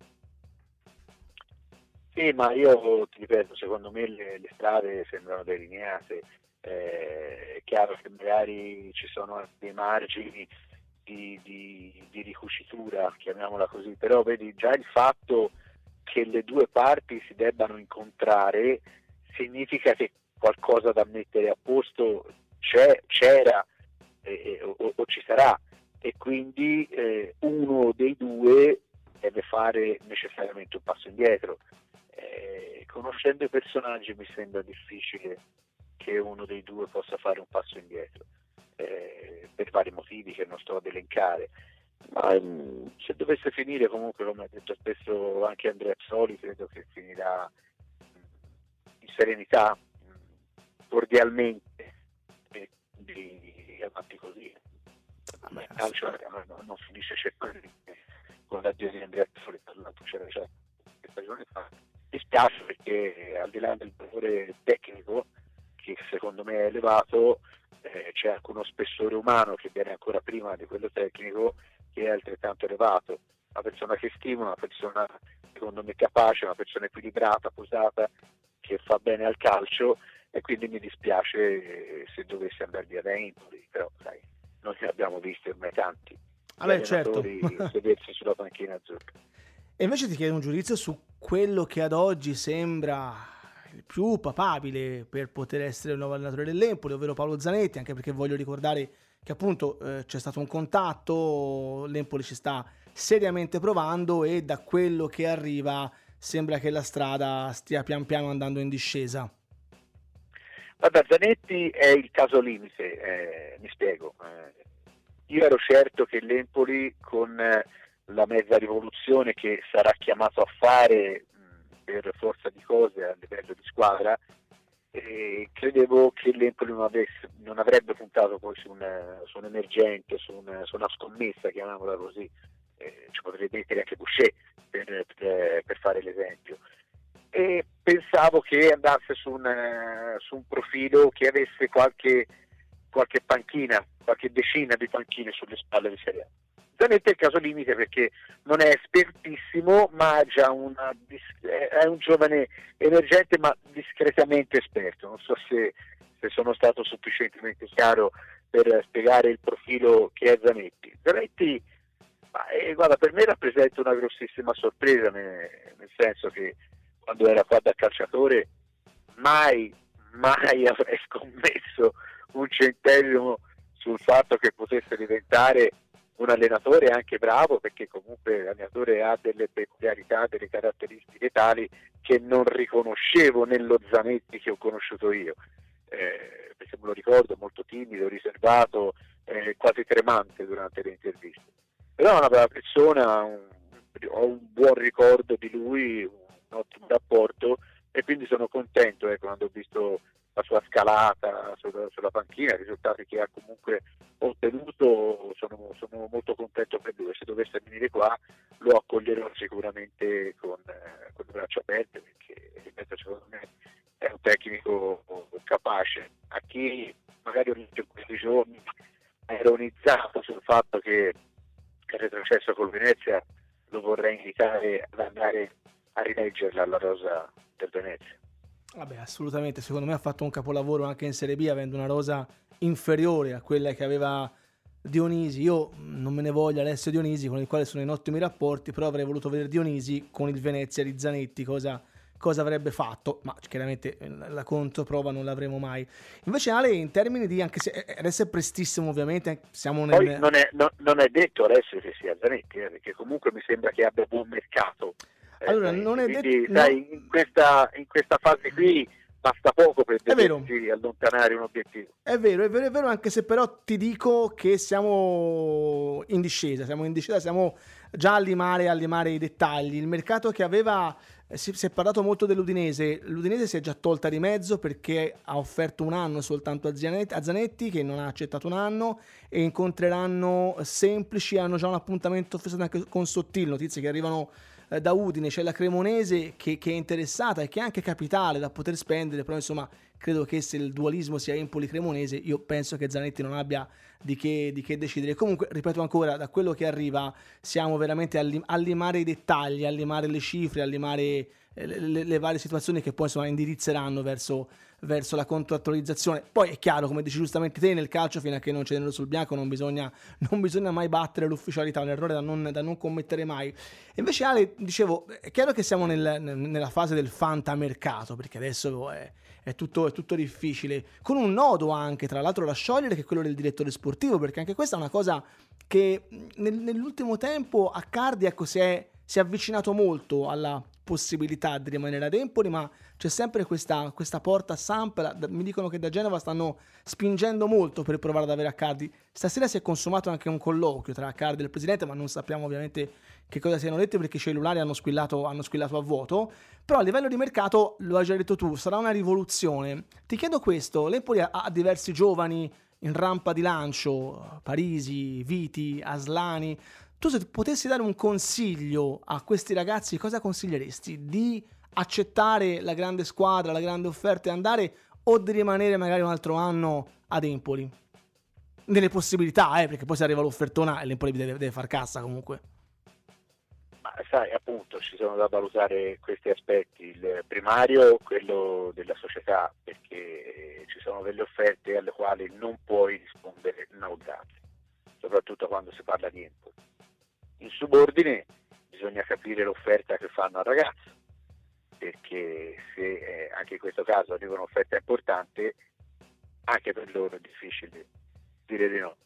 Sì, ma io ti ripeto, secondo me le, le strade sembrano delineate, eh, è chiaro che magari ci sono dei margini di, di- di ricucitura, chiamiamola così, però vedi già il fatto che le due parti si debbano incontrare significa che qualcosa da mettere a posto c'è, c'era eh, o, o- o ci sarà. E quindi eh, uno dei due deve fare necessariamente un passo indietro. Eh, conoscendo i personaggi mi sembra difficile che uno dei due possa fare un passo indietro eh, per vari motivi che non sto ad elencare. Ma mm, se dovesse finire comunque come ha detto spesso anche Andrea Soli credo che finirà mm, in serenità mm, cordialmente. E avanti così. Vabbè, il calcio eh, non, non finisce certamente con l'addio di Andrea Soli tra l'altro c'era già qualche stagione fa. Mi spiace perché al di là del valore tecnico che secondo me è elevato eh, c'è anche uno spessore umano che viene ancora prima di quello tecnico che è altrettanto elevato. Una persona che stimola, una persona secondo me capace, una persona equilibrata, posata che fa bene al calcio e quindi mi dispiace eh, se dovesse andare via da Empoli però sai, noi ne abbiamo visti ormai tanti gli certo. sedersi sulla panchina azzurra E invece ti chiedo un giudizio su quello che ad oggi sembra il più papabile per poter essere il nuovo allenatore dell'Empoli, ovvero Paolo Zanetti, anche perché voglio ricordare che appunto eh, c'è stato un contatto, l'Empoli ci sta seriamente provando e da quello che arriva sembra che la strada stia pian piano andando in discesa. Guarda, Zanetti è il caso limite, eh, mi spiego. Eh, io ero certo che l'Empoli con eh, la mezza rivoluzione che sarà chiamato a fare mh, per forza di cose a livello di squadra e credevo che l'Empoli non, avesse, non avrebbe puntato poi su un, su un emergente, su, un, su, una scommessa, chiamiamola così, eh, ci potrei mettere anche Boucher per, per, per, fare l'esempio. E pensavo che andasse su un, su un profilo che avesse qualche, qualche panchina, qualche decina di panchine sulle spalle di Serie A. Zanetti è il caso limite perché non è espertissimo, ma una, è un giovane emergente ma discretamente esperto. Non so se, se sono stato sufficientemente chiaro per spiegare il profilo che è Zanetti. Zanetti, ma, eh, guarda, per me rappresenta una grossissima sorpresa, nel, nel senso che quando era qua da calciatore mai, mai avrei scommesso un centesimo sul fatto che potesse diventare un allenatore anche bravo perché comunque l'allenatore ha delle peculiarità, delle caratteristiche tali che non riconoscevo nello Zanetti che ho conosciuto io. Eh, perché me lo ricordo molto timido, riservato, eh, quasi tremante durante le interviste. Però è una brava persona, un, ho un buon ricordo di lui, ottimo rapporto e quindi sono contento eh, quando ho visto la sua scalata sulla, sulla panchina, i risultati che ha comunque ottenuto, sono, sono, molto contento per lui. Se dovesse venire qua lo accoglierò sicuramente con, eh, con le braccia aperte perché ripeto, secondo me è un tecnico capace. A chi magari ho visto in questi giorni ha ironizzato sul fatto che il retrocesso col Venezia lo vorrei invitare ad andare a rileggerla alla rosa del Venezia. Vabbè, assolutamente, secondo me ha fatto un capolavoro anche in Serie B avendo una rosa inferiore a quella che aveva Dionisi. Io non me ne voglio Alessio Dionisi con il quale sono in ottimi rapporti, però avrei voluto vedere Dionisi con il Venezia di Zanetti, cosa, cosa avrebbe fatto, ma chiaramente eh, la controprova non l'avremo mai. Invece Ale, in termini di, anche se eh, adesso è prestissimo ovviamente, siamo nel... Poi non è, no, non è detto adesso che sia Zanetti, eh, perché comunque mi sembra che abbia buon mercato allora, eh, non è detto... Sai, in, questa, in questa fase qui basta poco per potersi allontanare un obiettivo. È vero, è vero, è vero, anche se però ti dico che siamo in discesa, siamo in discesa, siamo già a limare, a limare i dettagli. Il mercato che aveva, eh, si, si, è parlato molto dell'Udinese, l'Udinese si è già tolta di mezzo perché ha offerto un anno soltanto a Zanetti, a Zanetti che non ha accettato un anno e incontreranno Semplici, hanno già un appuntamento fissato anche con Sottil, notizie che arrivano eh, da Udine c'è la Cremonese che, che, è interessata e che è anche capitale da poter spendere, però insomma credo che se il dualismo sia Empoli-Cremonese io penso che Zanetti non abbia di che, di che, decidere. Comunque, ripeto ancora, da quello che arriva siamo veramente a, lim- a limare i dettagli, a limare le cifre, a limare le, le, le varie situazioni che poi insomma indirizzeranno verso verso la contrattualizzazione. Poi è chiaro, come dici giustamente te, nel calcio fino a che non c'è nero sul bianco non bisogna, non bisogna mai battere l'ufficialità, un errore da non, da non, commettere mai. Invece Ale, dicevo, è chiaro che siamo nel, nella fase del fantamercato, perché adesso è, è, tutto, è tutto difficile, con un nodo anche, tra l'altro, da sciogliere, che è quello del direttore sportivo, perché anche questa è una cosa che nel, nell'ultimo tempo a Cardi ecco, si, è, si è avvicinato molto alla possibilità di rimanere ad Empoli, ma c'è sempre questa, questa porta Samp. Mi dicono che da Genova stanno spingendo molto per provare ad avere Accardi. Stasera si è consumato anche un colloquio tra Accardi e il presidente, ma non sappiamo ovviamente che cosa siano detti perché i cellulari hanno squillato, hanno squillato a vuoto. Però a livello di mercato, lo hai già detto tu, sarà una rivoluzione. Ti chiedo questo: l'Empoli ha diversi giovani in rampa di lancio, Parisi, Viti, Aslani. Tu se potessi dare un consiglio a questi ragazzi, cosa consiglieresti? Di accettare la grande squadra, la grande offerta e andare o di rimanere magari un altro anno ad Empoli? Nelle possibilità, eh, perché poi se arriva l'offertona e l'Empoli deve, deve far cassa comunque. Ma sai, appunto, ci sono da valutare questi aspetti. Il primario, quello della società, perché ci sono delle offerte alle quali non puoi rispondere no grazie, soprattutto quando si parla di Empoli in subordine bisogna capire l'offerta che fanno al ragazzo, perché se eh, anche in questo caso arriva un'offerta importante, anche per loro è difficile dire di no.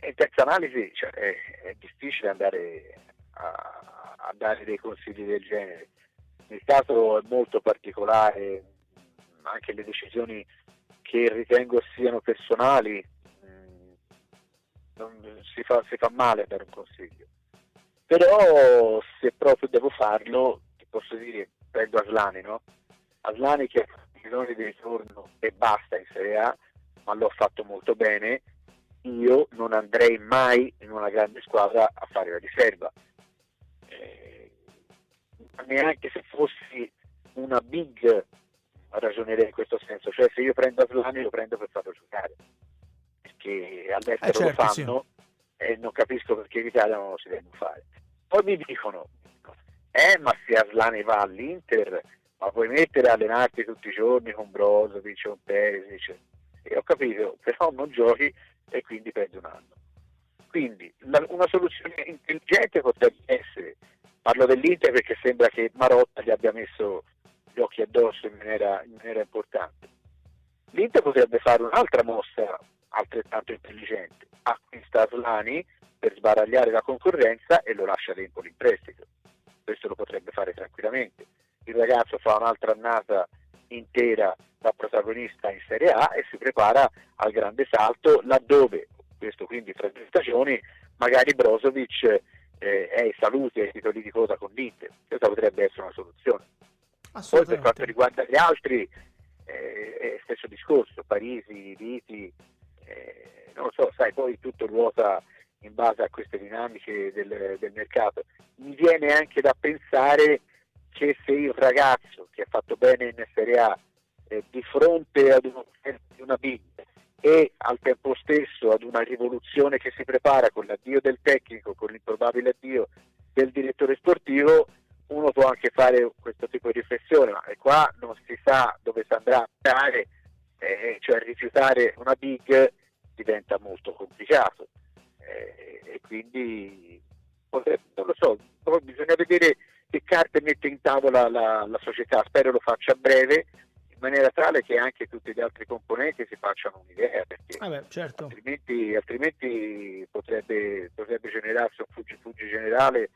E in terza analisi cioè, è, è, difficile andare a, a, dare dei consigli del genere. Il caso è molto particolare, anche le decisioni che ritengo siano personali, mm, si, fa, si fa male dare un consiglio però se proprio devo farlo ti posso dire prendo Aslani, no? Aslani che ha milioni di ritorno e basta in Serie A, ma l'ho fatto molto bene, io non andrei mai in una grande squadra a fare la riserva. Eh, neanche se fossi una big ragionerei in questo senso, cioè se io prendo Aslani lo prendo per farlo giocare, perché all'estero Eh, certo, lo fanno e non capisco perché in Italia non lo si deve fare. Poi mi dicono, eh ma se Aslani va all'Inter, ma puoi mettere a allenarti tutti i giorni con Brozovic, con Perisic, e ho capito, però non giochi e quindi perdi un anno. Quindi la- una soluzione intelligente potrebbe essere, parlo dell'Inter perché sembra che Marotta gli abbia messo gli occhi addosso in maniera, in maniera importante. L'Inter potrebbe fare un'altra mossa altrettanto intelligente, acquista Aslani per sbaragliare la concorrenza e lo lascia dentro in prestito. Questo lo potrebbe fare tranquillamente. Il ragazzo fa un'altra annata intera da protagonista in Serie A e si prepara al grande salto laddove, questo quindi tra due stagioni, magari Brozovic eh, è ai saluti ai titoli di coda con l'Inter. Questa potrebbe essere una soluzione. Poi per quanto riguarda gli altri, eh, è stesso discorso, Parisi, Viti, eh, non lo so, sai, poi tutto ruota in base a queste dinamiche del, del mercato. Mi viene anche da pensare che se il ragazzo che ha fatto bene in Serie A eh, di fronte ad una big e al tempo stesso ad una rivoluzione che si prepara con l'addio del tecnico, con l'improbabile addio del direttore sportivo, uno può anche fare questo tipo di riflessione, ma qua non si sa dove si andrà a andare, eh, cioè rifiutare una big diventa molto complicato eh, e quindi non lo so, poi bisogna vedere che carte mette in tavola la, la società, spero lo faccia a breve in maniera tale che anche tutti gli altri componenti si facciano un'idea perché Vabbè, certo. altrimenti, altrimenti potrebbe, potrebbe generarsi un fuggi-fuggi generale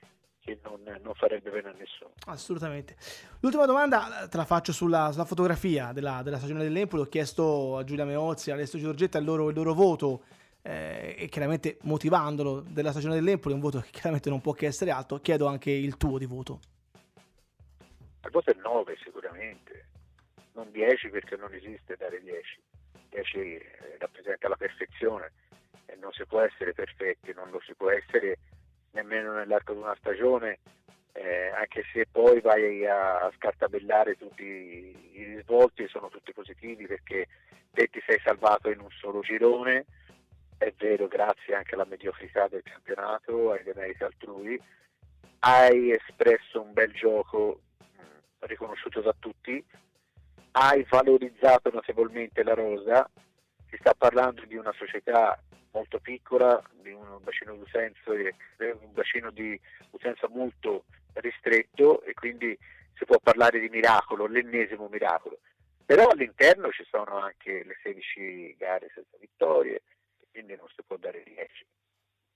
che non, non farebbe bene a nessuno. Assolutamente. L'ultima domanda eh, te la faccio sulla, sulla fotografia della, della stagione dell'Empoli. Ho chiesto a Giulia Meozzi a Alessio Giorgetta il loro, il loro voto eh, e chiaramente motivandolo della stagione dell'Empoli, un voto che chiaramente non può che essere alto. Chiedo anche il tuo di voto. Il voto è 9 sicuramente, non 10 perché non esiste dare 10. 10 eh, rappresenta la perfezione e non si può essere perfetti, non lo si può essere nemmeno nell'arco di una stagione, eh, anche se poi vai a scartabellare tutti i risvolti e sono tutti positivi perché te ti sei salvato in un solo girone, è vero grazie anche alla mediocrità del campionato, ai demeriti altrui, hai espresso un bel gioco mh, riconosciuto da tutti, hai valorizzato notevolmente la rosa, si sta parlando di una società molto piccola, di un bacino d'utenza, un bacino di utenza molto ristretto e quindi si può parlare di miracolo, l'ennesimo miracolo. Però all'interno ci sono anche le 16 gare senza vittorie, quindi non si può dare 10.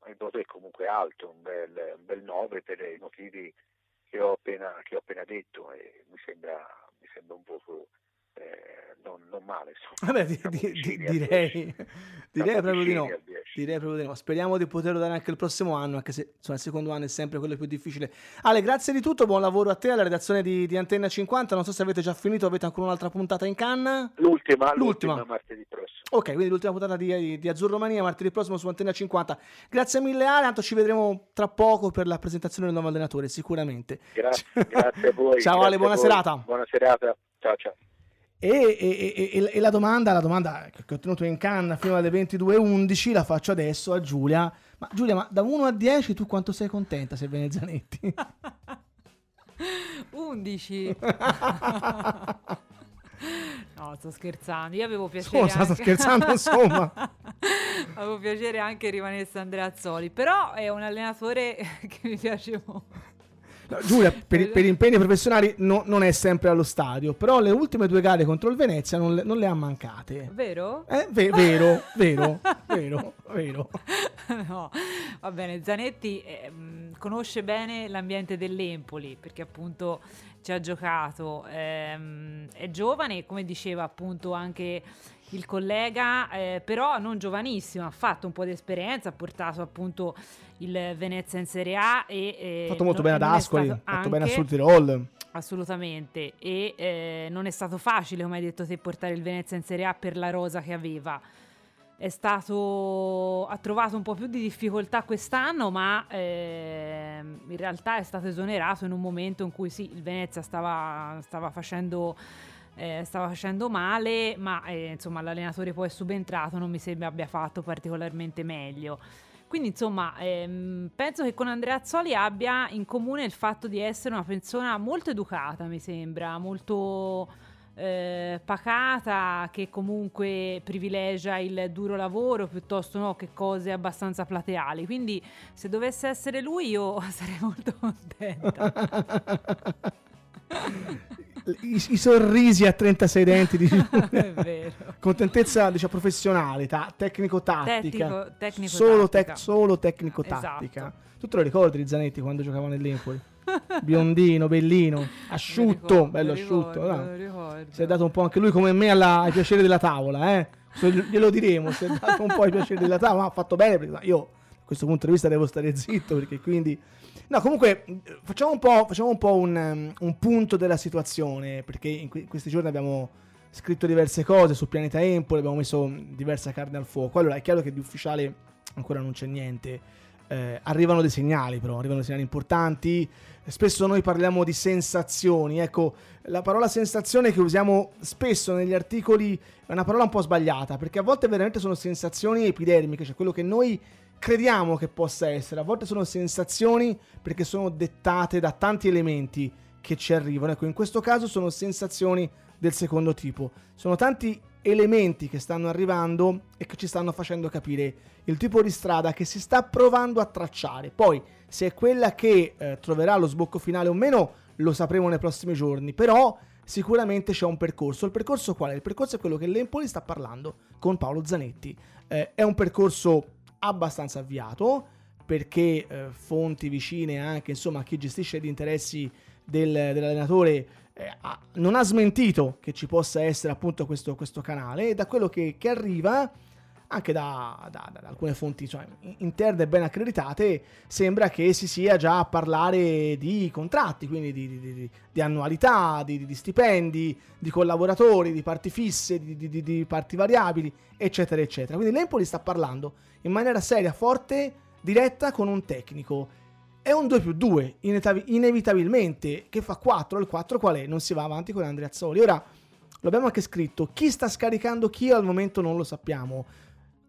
Ma il voto è comunque alto, un bel, un bel 9 per i motivi che ho appena, che ho appena detto e mi sembra, mi sembra un voto eh, non, non male. Insomma. Vabbè, di- di- direi, 10. direi proprio di no. vicini al 10. Direi proprio di no. Speriamo di poterlo dare anche il prossimo anno, anche se insomma, il secondo anno è sempre quello più difficile. Ale, grazie di tutto, buon lavoro a te, alla redazione di, di Antenna 50. Non so se avete già finito, avete ancora un'altra puntata in canna. L'ultima, L'ultima. l'ultima martedì prossimo. Ok, quindi l'ultima puntata di, di Azzurro Mania, martedì prossimo su Antenna 50. Grazie mille Ale, tanto ci vedremo tra poco per la presentazione del nuovo allenatore, sicuramente. Grazie, grazie a voi. Ciao Ale, buona serata. Buona serata. Ciao ciao. E, e- e- e- la domanda, la domanda che ho tenuto in canna fino alle 22.11 la faccio adesso a Giulia. Ma Giulia, ma da 1 a 10 tu quanto sei contenta se viene Zanetti? 11. No, sto scherzando. Io avevo piacere. Sto anche- scherzando, insomma. avevo piacere anche rimanesse Andrea Azzoli. Però è un allenatore che mi piace molto. No, Giulia, per, per impegni professionali no- non è sempre allo stadio, però le ultime due gare contro il Venezia non le, non le ha mancate. Vero? Eh, ve- vero, vero, vero, vero. no, va bene. Zanetti eh, conosce bene l'ambiente dell'Empoli perché appunto ci ha giocato. ehm, è giovane, come diceva appunto anche il collega, eh, però non giovanissimo. Ha fatto un po' di esperienza, ha portato appunto il Venezia in Serie A e Ha eh, fatto molto non- bene ad Ascoli, ha fatto bene a Sul Tirol. Assolutamente, e eh, non è stato facile, come hai detto te, portare il Venezia in Serie A per la rosa che aveva. È stato, ha trovato un po' più di difficoltà quest'anno, ma eh, in realtà è stato esonerato in un momento in cui sì, il Venezia stava, stava facendo eh, stava facendo male, ma eh, insomma l'allenatore poi è subentrato, non mi sembra abbia fatto particolarmente meglio. Quindi insomma ehm, penso che con Andrea Azzoli abbia in comune il fatto di essere una persona molto educata, mi sembra, molto eh, pacata, che comunque privilegia il duro lavoro piuttosto no, che cose abbastanza plateali. Quindi se dovesse essere lui io sarei molto contenta. I, I, sorrisi a 36 denti di vero. contentezza diciamo, professionale, ta- tecnico-tattica. Tecnico, solo, tattica. tec- solo tecnico-tattica. Esatto. Tu te lo ricordi di Zanetti quando giocava nell'Empoli? Biondino, bellino, asciutto, ricordo, bello lo asciutto. ricordo, no? Si è dato un po' anche lui come me alla- ai piaceri della tavola, eh? Glielo diremo, si è dato un po' ai piaceri della tavola, ma ha fatto bene perché io da questo punto di vista devo stare zitto perché quindi... No, comunque facciamo un po', facciamo un, po un, um, un punto della situazione perché in, que- questi giorni abbiamo scritto diverse cose su Pianeta Empoli, abbiamo messo diversa carne al fuoco. Allora è chiaro che di ufficiale ancora non c'è niente. Eh, arrivano dei segnali però, arrivano dei segnali importanti. Spesso noi parliamo di sensazioni, ecco, la parola sensazione che usiamo spesso negli articoli è una parola un po' sbagliata, perché a volte veramente sono sensazioni epidermiche, cioè quello che noi crediamo che possa essere, a volte sono sensazioni perché sono dettate da tanti elementi che ci arrivano, ecco, in questo caso sono sensazioni del secondo tipo, sono tanti elementi che stanno arrivando e che ci stanno facendo capire il tipo di strada che si sta provando a tracciare. Poi, se è quella che eh, troverà lo sbocco finale o meno, lo sapremo nei prossimi giorni. Però sicuramente c'è un percorso. Il percorso qual è? Il percorso è quello che l'Empoli sta parlando con Paolo Zanetti. Eh, è un percorso abbastanza avviato perché eh, fonti vicine anche insomma a chi gestisce gli interessi del, dell'allenatore eh, ha, non ha smentito che ci possa essere appunto questo, questo canale. E da quello che, che arriva anche da, da, da, alcune fonti cioè, interne ben accreditate sembra che si sia già a parlare di contratti quindi di, di, di, di annualità di, stipendi di collaboratori di parti fisse di, parti variabili eccetera eccetera. Quindi l'Empoli sta parlando in maniera seria forte diretta con un tecnico. È un 2 più 2 inevitabilmente che fa 4 il 4 qual è? non si va avanti con Andrea Azzoli ora l'abbiamo anche scritto chi sta scaricando chi al momento non lo sappiamo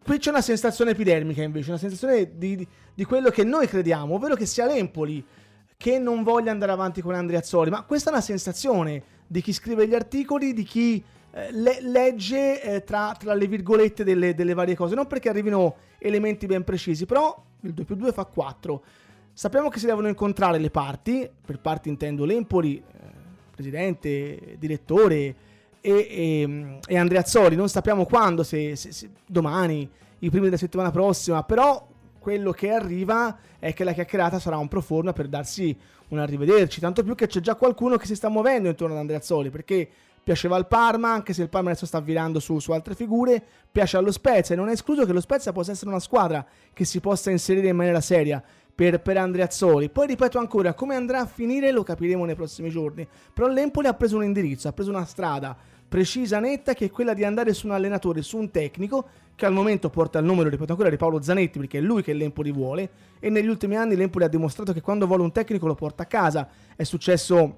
Qui c'è una sensazione epidermica invece, una sensazione di, di, di, quello che noi crediamo, ovvero che sia l'Empoli che non voglia andare avanti con Andrea Azzoli, ma questa è una sensazione di chi scrive gli articoli, di chi eh, le, legge eh, tra, tra, le virgolette delle, delle, varie cose, non perché arrivino elementi ben precisi, però il 2 più 2 fa 4. Sappiamo che si devono incontrare le parti, per parti intendo l'Empoli, eh, presidente, direttore, e, e, e Andrea Azzoli. Non sappiamo quando, se, se, se, domani, i primi della settimana prossima, però quello che arriva è che la chiacchierata sarà un pro forma per darsi un arrivederci. Tanto più che c'è già qualcuno che si sta muovendo intorno ad Andrea Azzoli, perché piaceva al Parma, anche se il Parma adesso sta virando su, su altre figure, piace allo Spezia e non è escluso che lo Spezia possa essere una squadra che si possa inserire in maniera seria per, per Andreazzoli. Poi ripeto ancora, come andrà a finire lo capiremo nei prossimi giorni. Però l'Empoli ha preso un indirizzo, ha preso una strada precisa, netta, che è quella di andare su un allenatore, su un tecnico, che al momento porta il numero, ripeto ancora, di Paolo Zanetti, perché è lui che l'Empoli vuole, e negli ultimi anni l'Empoli ha dimostrato che quando vuole un tecnico lo porta a casa. È successo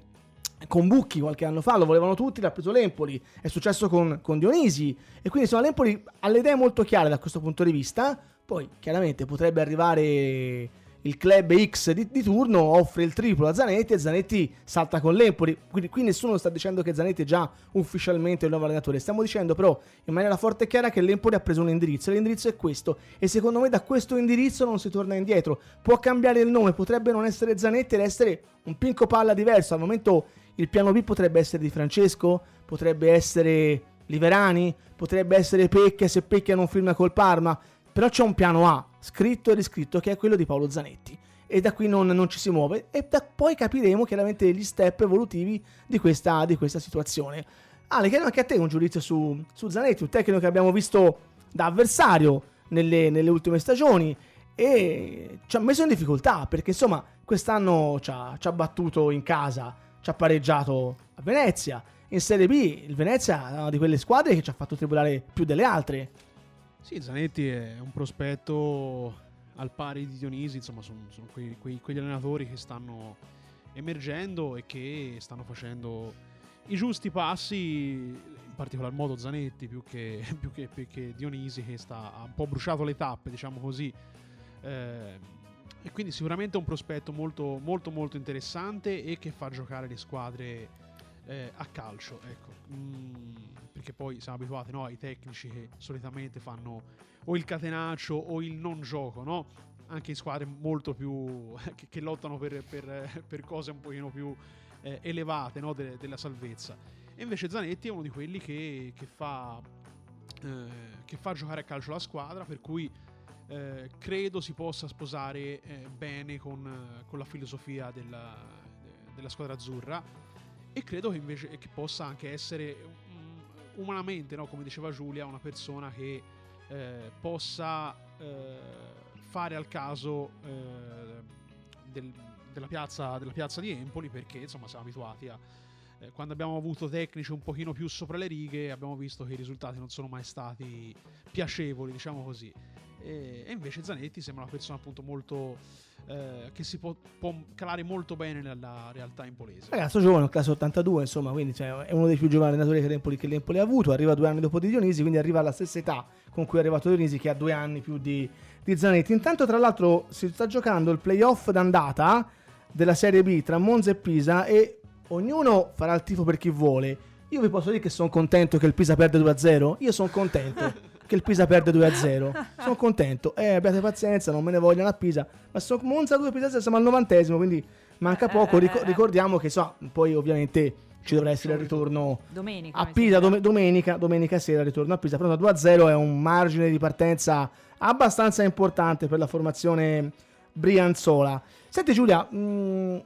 con Bucchi qualche anno fa, lo volevano tutti, l'ha preso l'Empoli, è successo con, con Dionisi, e quindi insomma l'Empoli ha le idee molto chiare da questo punto di vista, poi chiaramente potrebbe arrivare il club X di, di, turno offre il triplo a Zanetti e Zanetti salta con l'Empoli. Quindi qui nessuno sta dicendo che Zanetti è già ufficialmente il nuovo allenatore. Stiamo dicendo però in maniera forte e chiara che l'Empoli ha preso un indirizzo. E l'indirizzo è questo. E secondo me da questo indirizzo non si torna indietro. Può cambiare il nome, potrebbe non essere Zanetti ed essere un Pinco Palla diverso. Al momento il piano B potrebbe essere di Francesco, potrebbe essere Liverani, potrebbe essere Pecchia se Pecchia non firma col Parma. Però c'è un piano A, scritto e riscritto, che è quello di Paolo Zanetti. E da qui non, non ci si muove. E da, poi capiremo chiaramente gli step evolutivi di questa, di questa situazione. Ale, chiedo anche a te un giudizio su, su, Zanetti, un tecnico che abbiamo visto da avversario nelle, nelle ultime stagioni e ci ha messo in difficoltà perché insomma quest'anno ci ha, ci ha battuto in casa ci ha pareggiato a Venezia. In Serie B il Venezia è una di quelle squadre che ci ha fatto tribolare più delle altre. Sì, Zanetti è un prospetto al pari di Dionisi, insomma sono, sono quei, quei, quegli allenatori che stanno emergendo e che stanno facendo i giusti passi, in particolar modo Zanetti più che, più che, più che Dionisi che sta, ha un po' bruciato le tappe, diciamo così. Eh, e quindi sicuramente è un prospetto molto molto molto interessante e che fa giocare le squadre eh, a calcio, ecco. Mm, perché poi siamo abituati no, ai tecnici che solitamente fanno o il catenaccio o il non gioco, no? Anche in squadre molto più che, che lottano per, per, per, cose un pochino più eh, elevate no? De, della salvezza. E invece Zanetti è uno di quelli che, che, fa, eh, che fa giocare a calcio la squadra, per cui eh, credo si possa sposare eh, bene con, con, la filosofia della, della, squadra azzurra e credo che invece che possa anche essere umanamente, no? come diceva Giulia, una persona che eh, possa eh, fare al caso eh, del, della, piazza, della piazza di Empoli perché insomma siamo abituati a quando abbiamo avuto tecnici un pochino più sopra le righe abbiamo visto che i risultati non sono mai stati piacevoli diciamo così e, e invece Zanetti sembra una persona appunto molto eh, che si può, può, calare molto bene nella realtà impolese. Ragazzo giovane, classe 82, insomma, quindi cioè, è uno dei più giovani allenatori che l'Empoli, che l'Empoli ha avuto, arriva due anni dopo di Dionisi, quindi arriva alla stessa età con cui è arrivato Dionisi, che ha due anni più di, di Zanetti. Intanto, tra l'altro, si sta giocando il playoff d'andata della Serie B tra Monza e Pisa e ognuno farà il tifo per chi vuole. Io vi posso dire che sono contento che il Pisa perde 2-0. Io sono contento. che il Pisa perde 2-0. Sono contento. Eh, abbiate pazienza, non me ne vogliono a Pisa. Ma sono Monza 2 Pisa 0, siamo al novantesimo, quindi manca poco. Ric- ricordiamo che so, poi ovviamente ci dovrà essere il ritorno domenica, a Pisa dom- domenica, domenica sera il ritorno a Pisa. Però 2-0 è un margine di partenza abbastanza importante per la formazione brianzola. Senti Giulia, mh,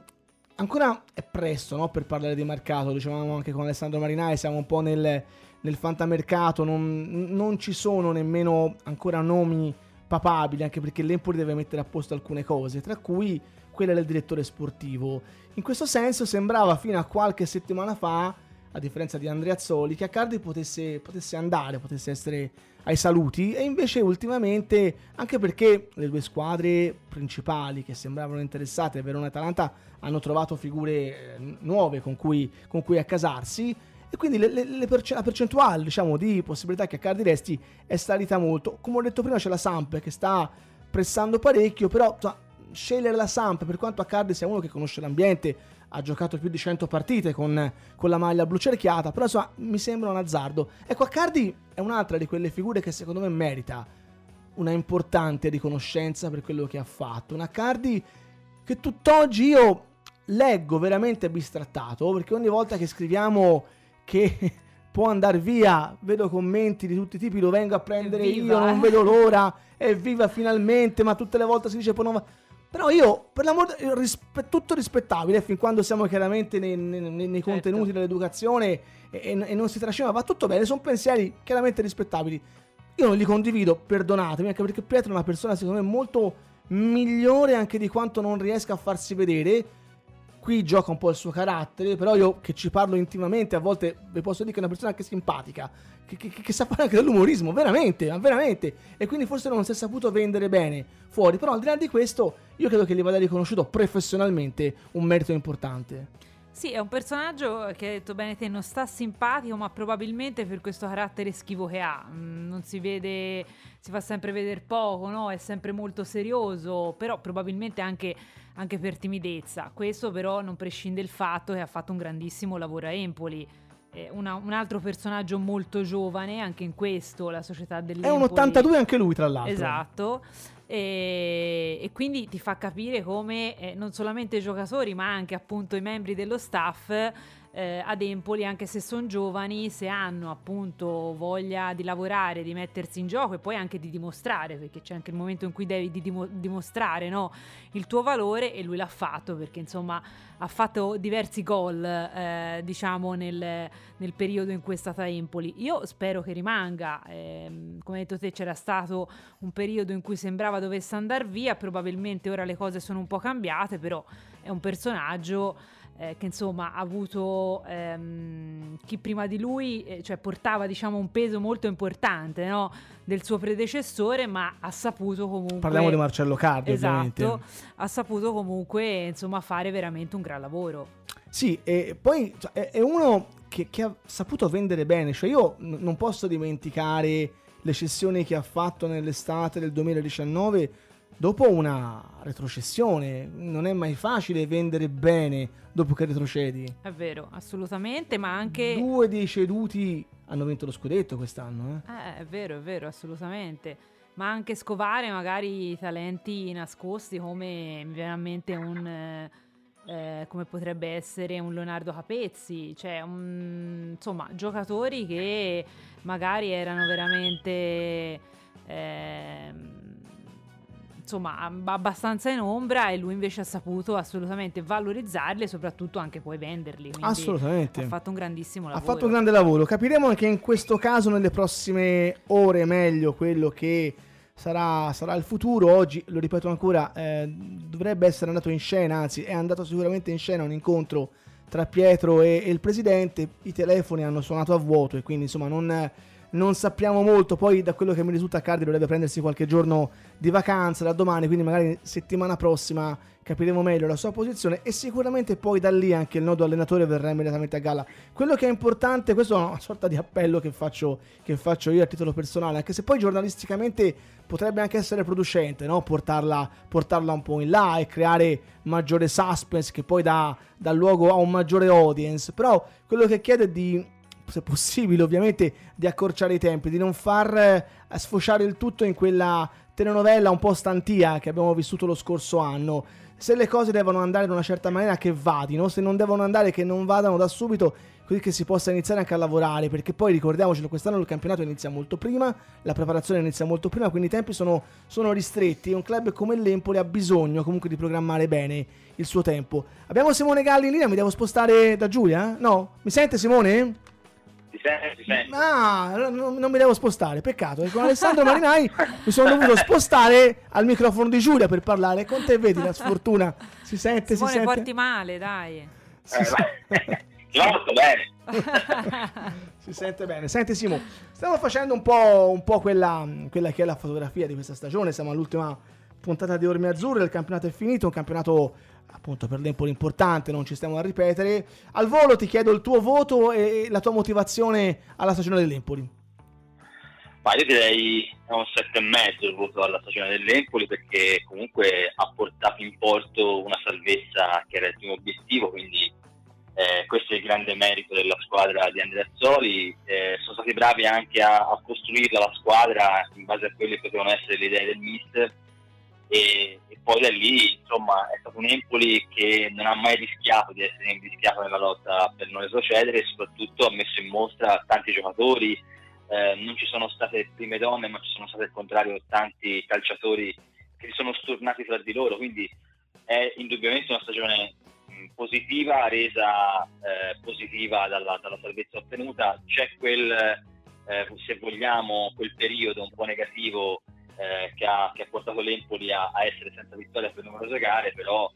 ancora è presto no, per parlare di mercato, dicevamo anche con Alessandro Marinai, siamo un po' nel nel fantamercato non, non ci sono nemmeno ancora nomi papabili, anche perché l'Empoli deve mettere a posto alcune cose, tra cui quella del direttore sportivo. In questo senso sembrava fino a qualche settimana fa, a differenza di Andrea Zoli, che Accardi potesse, potesse andare, potesse essere ai saluti e invece ultimamente, anche perché le due squadre principali che sembravano interessate, Verona e Atalanta, hanno trovato figure eh, nuove con cui, con cui accasarsi, e quindi le, le, le perce- la percentuale diciamo, di possibilità che Accardi resti è salita molto. Come ho detto prima c'è la Samp che sta pressando parecchio, però insomma, scegliere la Samp per quanto Accardi sia uno che conosce l'ambiente, ha giocato più di 100 partite con, con, la maglia blu cerchiata, però insomma mi sembra un azzardo. Ecco, Accardi è un'altra di quelle figure che secondo me merita una importante riconoscenza per quello che ha fatto. Un Accardi che tutt'oggi io leggo veramente bistrattato, perché ogni volta che scriviamo che può andare via. Vedo commenti di tutti i tipi, lo vengo a prendere evviva, io, non vedo l'ora, evviva finalmente, ma tutte le volte si dice poi non Però io, per l'amore, rispe- tutto rispettabile, fin quando siamo chiaramente nei, nei, nei certo. contenuti dell'educazione e, e, e, non si trascina, va tutto bene, sono pensieri chiaramente rispettabili. Io non li condivido, perdonatemi, anche perché Pietro è una persona secondo me molto migliore anche di quanto non riesca a farsi vedere qui gioca un po' il suo carattere, però io che ci parlo intimamente, a volte vi posso dire che è una persona anche simpatica, che, che, che sa fare anche dell'umorismo, veramente, ma veramente. E quindi forse non si è saputo vendere bene fuori, però al di là di questo io credo che gli vada riconosciuto professionalmente un merito importante. Sì, è un personaggio che, hai detto bene te, non sta simpatico, ma probabilmente per questo carattere schivo che ha. Mm, non si vede, si fa sempre vedere poco, no? È sempre molto serioso, però probabilmente anche anche per timidezza. Questo però non prescinde il fatto che ha fatto un grandissimo lavoro a Empoli. Una, un altro personaggio molto giovane, anche in questo la società dell'Empoli. È un 82 anche lui, tra l'altro. Esatto. E, e quindi ti fa capire come eh, non solamente i giocatori, ma anche appunto i membri dello staff eh, ad Empoli, anche se sono giovani, se hanno appunto voglia di lavorare, di mettersi in gioco e poi anche di dimostrare, perché c'è anche il momento in cui devi di dimo- dimostrare no, il tuo valore e lui l'ha fatto perché insomma ha fatto diversi gol eh, diciamo nel, nel, periodo in cui è stata Empoli. Io spero che rimanga, eh, come hai detto te c'era stato un periodo in cui sembrava dovesse andare via, probabilmente ora le cose sono un po' cambiate, però è un personaggio eh, che insomma ha avuto ehm, chi prima di lui, eh, cioè portava diciamo un peso molto importante no? del suo predecessore, ma ha saputo comunque... Parliamo di Marcello Cardi, esatto, ovviamente. ha saputo comunque insomma fare veramente un gran lavoro. Sì, e poi cioè, è, è uno che, che, ha saputo vendere bene, cioè io n- non posso dimenticare le cessioni che ha fatto nell'estate del 2019 dopo una retrocessione. Non è mai facile vendere bene dopo che retrocedi. È vero, assolutamente, ma anche... Due dei ceduti hanno vinto lo scudetto quest'anno. Eh? Eh, è vero, è vero, assolutamente. Ma anche scovare magari i talenti nascosti come mi viene a mente un... Eh, eh, come potrebbe essere un Leonardo Capezzi, cioè un, insomma giocatori che magari erano veramente eh, insomma abbastanza in ombra e lui invece ha saputo assolutamente valorizzarli e soprattutto anche poi venderli. Assolutamente. Ha fatto un grandissimo lavoro. Ha fatto un grande lavoro. Capiremo anche in questo caso nelle prossime ore meglio quello che sarà, sarà il futuro. Oggi, lo ripeto ancora, eh, dovrebbe essere andato in scena, anzi è andato sicuramente in scena un incontro tra Pietro e, e il presidente. I telefoni hanno suonato a vuoto e quindi insomma non non sappiamo molto. Poi, da quello che mi risulta, Cardi dovrebbe prendersi qualche giorno di vacanza da domani. Quindi, magari settimana prossima capiremo meglio la sua posizione. E sicuramente poi da lì anche il nodo allenatore verrà immediatamente a galla. Quello che è importante, questo è una sorta di appello che faccio, che faccio io a titolo personale, anche se poi giornalisticamente potrebbe anche essere producente, no? portarla, portarla, un po' in là e creare maggiore suspense che poi dà, dà luogo a un maggiore audience. Però quello che chiedo è di se possibile ovviamente, di accorciare i tempi, di non far eh, sfociare il tutto in quella telenovela un po' stantia che abbiamo vissuto lo scorso anno. Se le cose devono andare in una certa maniera che vadino, se non devono andare che non vadano da subito, così che si possa iniziare anche a lavorare, perché poi ricordiamocelo, quest'anno il campionato inizia molto prima, la preparazione inizia molto prima, quindi i tempi sono, sono ristretti e un club come l'Empoli ha bisogno comunque di programmare bene il suo tempo. Abbiamo Simone Galli in linea, mi devo spostare da Giulia? No? Mi sente Simone? Ti senti? Ti senti? Ah, non, non, mi devo spostare, peccato. con Alessandro Marinai mi sono dovuto spostare al microfono di Giulia per parlare. Con te vedi la sfortuna. Si sente, Simone, si sente. porti male, dai. Si, eh, molto bene. si sente bene. Senti Simo, stiamo facendo un po', un po quella, quella, che è la fotografia di questa stagione. Siamo all'ultima puntata di Ormi Azzurre, il campionato è finito, un campionato appunto per l'Empoli importante, non ci stiamo a ripetere. Al volo ti chiedo il tuo voto e la tua motivazione alla stagione dell'Empoli. Ma io direi un 7,5 il voto alla stagione dell'Empoli perché comunque ha portato in porto una salvezza che era il primo obiettivo, quindi eh, questo è il grande merito della squadra di Andrea Azzoli. Eh, sono stati bravi anche a, a costruirla la squadra in base a quelle che potevano essere le idee del mister e, e, poi da lì insomma è stato un Empoli che non ha mai rischiato di essere invischiato nella lotta per non retrocedere e soprattutto ha messo in mostra tanti giocatori. Eh, non ci sono state prime donne ma ci sono state al contrario tanti calciatori che si sono stornati tra di loro. Quindi è indubbiamente una stagione positiva resa eh, positiva dalla, dalla, salvezza ottenuta. C'è quel eh, se vogliamo quel periodo un po' negativo eh, che, ha, che, ha, portato l'Empoli a, a, essere senza vittoria per numerose gare, però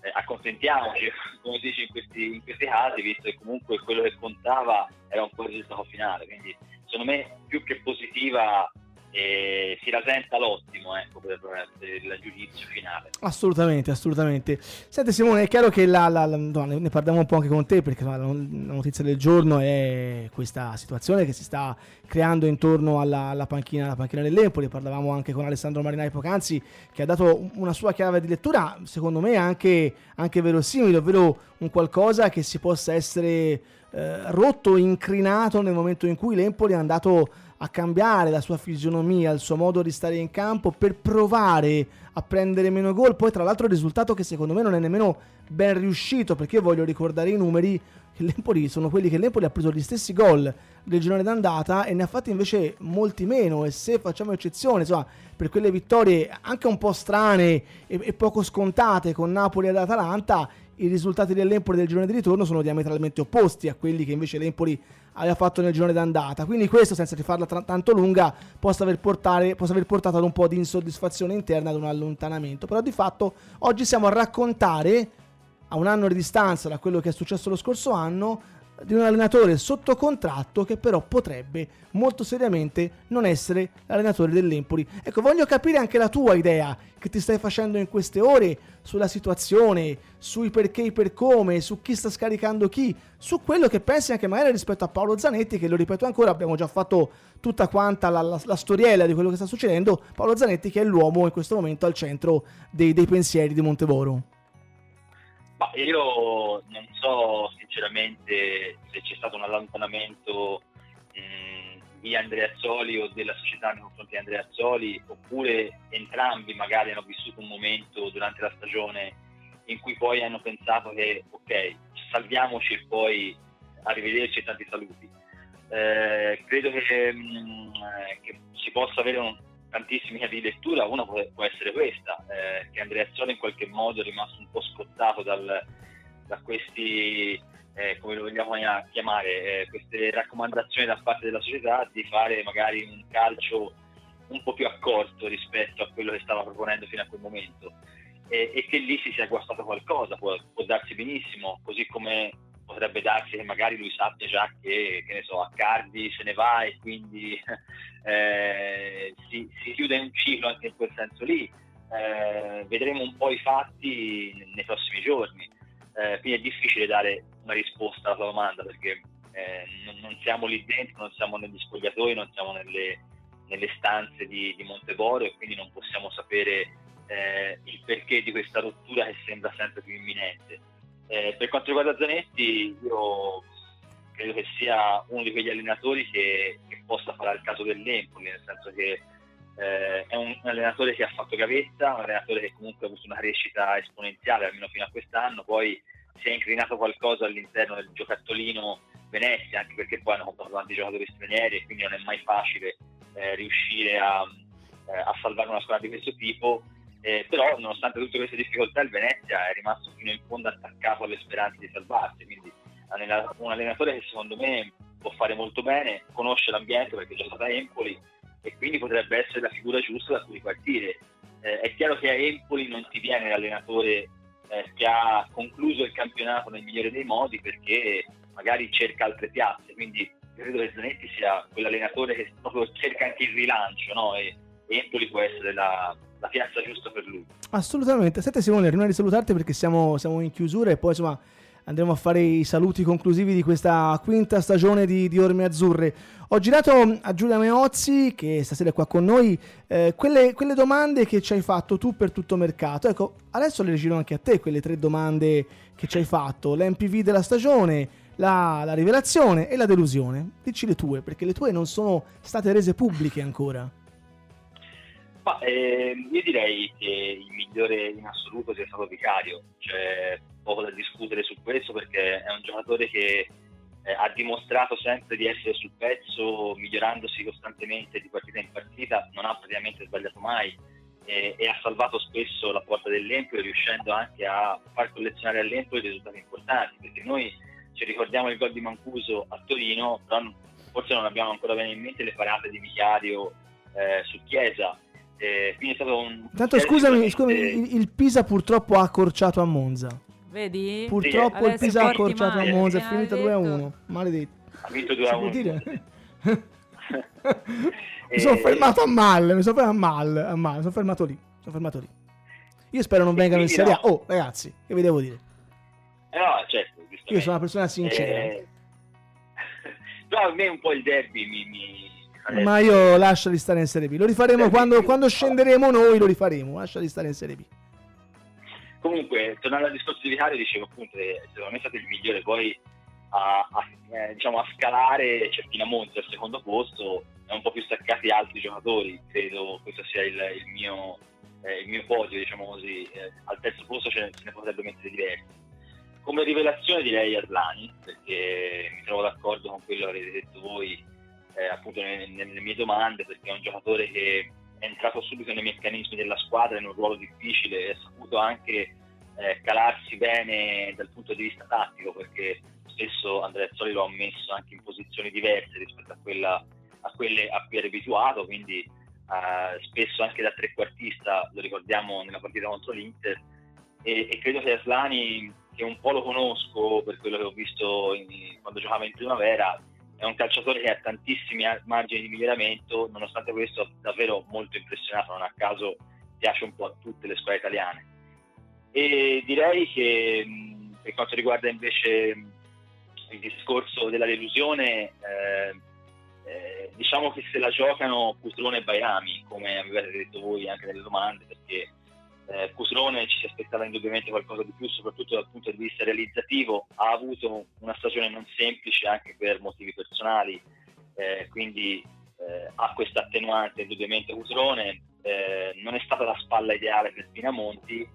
eh, accontentiamoci, come si dice in questi, in questi, casi, visto che comunque quello che contava era un po' il risultato finale, quindi secondo me più che positiva e si rasenta l'ottimo ecco, per, il giudizio finale. Assolutamente, assolutamente. Senti Simone, è chiaro che la, la, la, ne parliamo un po' anche con te perché la, notizia del giorno è questa situazione che si sta creando intorno alla, alla panchina, alla panchina dell'Empoli. Parlavamo anche con Alessandro Marinai poc'anzi che ha dato una sua chiave di lettura, secondo me anche, anche verosimile, ovvero un qualcosa che si possa essere eh, rotto, incrinato nel momento in cui l'Empoli è andato a cambiare la sua fisionomia, il suo modo di stare in campo per provare a prendere meno gol. Poi, tra l'altro, il risultato che secondo me non è nemmeno ben riuscito perché io voglio ricordare i numeri. Che l'Empoli sono quelli che l'Empoli ha preso gli stessi gol del girone d'andata e ne ha fatti invece molti meno. E se facciamo eccezione, insomma, per quelle vittorie anche un po' strane e, e poco scontate con Napoli ed Atalanta, i risultati dell'Empoli del girone di ritorno sono diametralmente opposti a quelli che invece l'Empoli aveva fatto nel girone d'andata. Quindi questo, senza rifarla tra- tanto lunga, possa aver, portare, possa aver, portato ad un po' di insoddisfazione interna ad un allontanamento. Però di fatto oggi siamo a raccontare a un anno di distanza da quello che è successo lo scorso anno, di un allenatore sotto contratto che però potrebbe molto seriamente non essere l'allenatore dell'Empoli. Ecco, voglio capire anche la tua idea che ti stai facendo in queste ore sulla situazione, sui perché e per come, su chi sta scaricando chi, su quello che pensi anche magari rispetto a Paolo Zanetti, che lo ripeto ancora, abbiamo già fatto tutta quanta la, la, la storiella di quello che sta succedendo, Paolo Zanetti che è l'uomo in questo momento al centro dei, dei pensieri di Montevoro. Ma io non so sinceramente se c'è stato un allontanamento mh, di Andrea Azzoli o della società nei confronti di Andrea Azzoli, oppure entrambi magari hanno vissuto un momento durante la stagione in cui poi hanno pensato che ok, salviamoci e poi arrivederci e tanti saluti. Eh, credo che, mh, che, si possa avere un, tantissimi casi di lettura, una può, può essere questa, eh, che Andrea Azzoli in qualche modo è rimasto un po' scottato dal, da questi, eh, come lo vogliamo chiamare, eh, queste raccomandazioni da parte della società di fare magari un calcio un po' più accorto rispetto a quello che stava proponendo fino a quel momento. E, e che lì si sia guastato qualcosa, può, può, darsi benissimo, così come potrebbe darsi che magari lui sappia già che, che so, Accardi se ne va e quindi eh, si, si, chiude un ciclo anche in quel senso lì. Eh, vedremo un po' i fatti nei prossimi giorni eh, quindi è difficile dare una risposta alla tua domanda perché eh, non, non, siamo lì dentro, non siamo negli spogliatoi, non siamo nelle, nelle stanze di, di, Monteboro e quindi non possiamo sapere eh, il perché di questa rottura che sembra sempre più imminente. Eh, per quanto riguarda Zanetti, io credo che sia uno di quegli allenatori che, che possa fare il caso dell'Empoli, nel senso che eh, è un, allenatore che ha fatto gavetta, un allenatore che comunque ha avuto una crescita esponenziale almeno fino a quest'anno, poi si è inclinato qualcosa all'interno del giocattolino Venezia, anche perché poi hanno comprato tanti giocatori stranieri e quindi non è mai facile eh, riuscire a, eh, a, salvare una squadra di questo tipo. Eh, però nonostante tutte queste difficoltà il Venezia è rimasto fino in fondo attaccato alle speranze di salvarsi, quindi un allenatore che secondo me può fare molto bene, conosce l'ambiente perché è già stato a Empoli e quindi potrebbe essere la figura giusta da cui partire. Eh, è chiaro che a Empoli non ti viene l'allenatore eh, che ha concluso il campionato nel migliore dei modi perché magari cerca altre piazze, quindi credo che Zanetti sia quell'allenatore che proprio cerca anche il rilancio no? e Empoli può essere la, la piazza giusta per lui. Assolutamente. Senti Simone, prima di salutarti perché siamo, siamo in chiusura e poi insomma andremo a fare i saluti conclusivi di questa quinta stagione di, di Orme Azzurre. Ho girato a Giulia Meozzi, che stasera è qua con noi, eh, quelle, quelle, domande che ci hai fatto tu per tutto mercato. Ecco, adesso le giro anche a te quelle tre domande che ci hai fatto. L'MPV della stagione, la, la rivelazione e la delusione. Dici le tue, perché le tue non sono state rese pubbliche ancora. Ma, eh, io direi che il migliore in assoluto sia stato Vicario, c'è poco da discutere su questo perché è un giocatore che eh, ha dimostrato sempre di essere sul pezzo, migliorandosi costantemente di partita in partita, non ha praticamente sbagliato mai eh, e ha salvato spesso la porta dell'Empoli riuscendo anche a far collezionare all'Empoli risultati importanti perché noi ci ricordiamo il gol di Mancuso a Torino, però forse non abbiamo ancora bene in mente le parate di Vicario eh, su Chiesa eh, quindi è stato un... Tanto scusami, scusami il, il, Pisa purtroppo ha accorciato a Monza. Vedi? Purtroppo sì. il Pisa ha accorciato a Monza, è finita 2-1. Maledetto. Ha vinto 2-1. mi sono fermato a mal, mi sono fermato a mal, a mal, mi sono fermato lì, sono fermato lì. Io spero non vengano in Serie A. Oh, ragazzi, che vi devo dire? Eh no, certo, Io sono una persona sincera. Eh... Però a me un po' il derby mi, mi ma io lasciali stare in Serie B. Lo rifaremo quando, quando, scenderemo noi, lo rifaremo. Lasciali stare in Serie B. Comunque, tornando al discorso di Vicario, dicevo appunto che secondo me è stato il migliore poi a, a, eh, diciamo, a scalare Certina Monza al secondo posto è un po' più staccati altri giocatori. Credo questo sia il, il, mio, eh, il mio, podio, diciamo così. Eh, al terzo posto ce ne, ce ne potrebbe mettere diversi. Come rivelazione direi Aslani, perché mi trovo d'accordo con quello che avete detto voi eh, appunto nelle, nelle, mie domande perché è un giocatore che è entrato subito nei meccanismi della squadra in un ruolo difficile e ha saputo anche eh, calarsi bene dal punto di vista tattico perché spesso Andrea Zoli lo ha messo anche in posizioni diverse rispetto a, quella, a quelle a cui era abituato quindi eh, spesso anche da trequartista lo ricordiamo nella partita contro l'Inter e, e credo che Aslani che un po' lo conosco per quello che ho visto in, quando giocava in primavera, è un calciatore che ha tantissimi margini di miglioramento, nonostante questo davvero molto impressionato, non a caso piace un po' a tutte le squadre italiane. E direi che per quanto riguarda invece il discorso della delusione, eh, eh, diciamo che se la giocano Cutrone e Bairami, come avete detto voi anche nelle domande, perché eh, Cutrone ci si aspettava indubbiamente qualcosa di più, soprattutto dal punto di vista realizzativo, ha avuto una stagione non semplice anche per motivi personali, eh, quindi eh, ha questa attenuante indubbiamente Cutrone, eh, non è stata la spalla ideale per Pinamonti,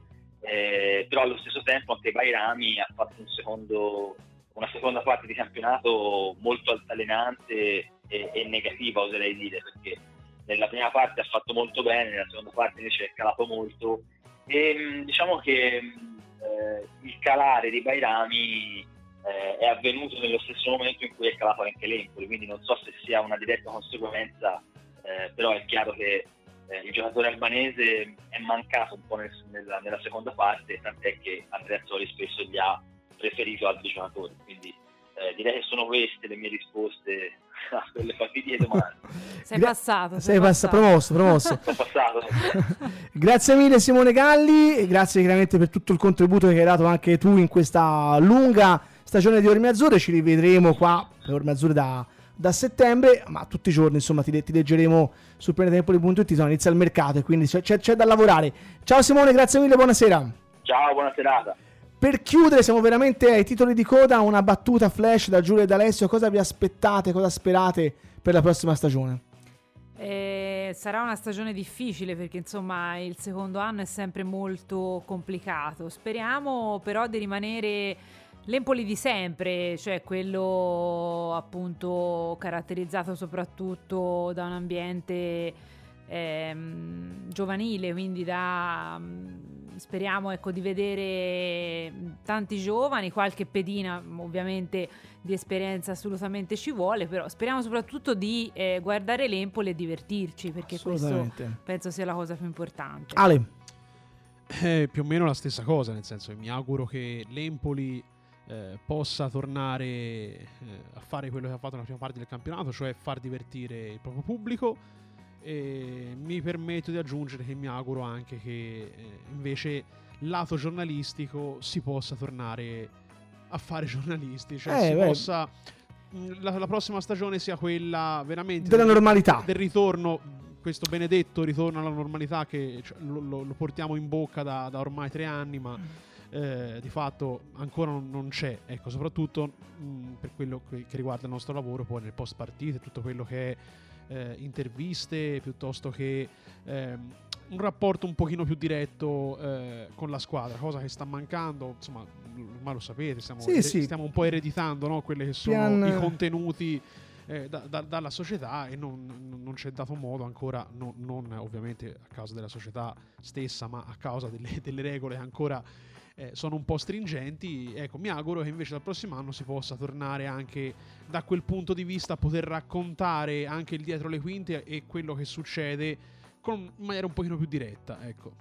eh, però allo stesso tempo anche Bairami ha fatto un secondo, una seconda parte di campionato molto altalenante e, e negativa oserei dire perché nella prima parte ha fatto molto bene, nella seconda parte invece è calato molto e mm, diciamo che mm, eh, il calare di Bairami eh, è avvenuto nello stesso momento in cui è calato anche l'Empoli, quindi non so se sia una diretta conseguenza, eh, però è chiaro che eh, il giocatore albanese è mancato un po' nel, nella, nella, seconda parte, tant'è che Andrea Zoli spesso gli ha preferito altri giocatori. Quindi eh, direi che sono queste le mie risposte a quelle fatidiche domande. Sei passato. Sei, sei passato, promosso, promosso. Sono passato. grazie mille Simone Galli e grazie chiaramente per tutto il contributo che hai dato anche tu in questa lunga stagione di Orme Azzurre. Ci rivedremo qua per Orme Azzurre da da settembre, ma tutti i giorni insomma ti, ti leggeremo su planetempoli.it, insomma, inizia il mercato e quindi c'è, c'è, c'è, da lavorare. Ciao Simone, grazie mille, buonasera. Ciao, buona serata. Per chiudere, siamo veramente ai titoli di coda, una battuta flash da Giulio e da Alessio, cosa vi aspettate, cosa sperate per la prossima stagione? Eh, sarà una stagione difficile perché insomma il secondo anno è sempre molto complicato. Speriamo però di rimanere L'Empoli di sempre, cioè quello appunto caratterizzato soprattutto da un ambiente ehm, giovanile, quindi da mm, speriamo ecco, di vedere tanti giovani, qualche pedina ovviamente di esperienza assolutamente ci vuole, però speriamo soprattutto di eh, guardare l'Empoli e divertirci, perché questo penso sia la cosa più importante. Ale. Eh, più o meno la stessa cosa, nel senso che mi auguro che l'Empoli eh, possa tornare eh, a fare quello che ha fatto nella prima parte del campionato, cioè far divertire il proprio pubblico. E mi permetto di aggiungere che mi auguro anche che eh, invece lato giornalistico si possa tornare a fare giornalisti, cioè eh, si beh. possa la, la, prossima stagione sia quella veramente della del, normalità, del ritorno, questo benedetto ritorno alla normalità che cioè, lo, lo, lo, portiamo in bocca da, da ormai tre anni, ma eh, di fatto ancora non, c'è, ecco, soprattutto mh, per quello che, che, riguarda il nostro lavoro poi nel post partite, tutto quello che è eh, interviste piuttosto che ehm, un rapporto un pochino più diretto eh, con la squadra, cosa che sta mancando, insomma, ormai lo sapete, stiamo, sì, sì. stiamo un po' ereditando no? quelli che sono Pian... i contenuti eh, da, da, dalla società e non, non, c'è dato modo ancora, no, non ovviamente a causa della società stessa, ma a causa delle, delle regole ancora eh, sono un po' stringenti. Ecco, mi auguro che invece dal prossimo anno si possa tornare anche da quel punto di vista a poter raccontare anche il dietro le quinte e quello che succede con, in maniera un pochino più diretta. Ecco.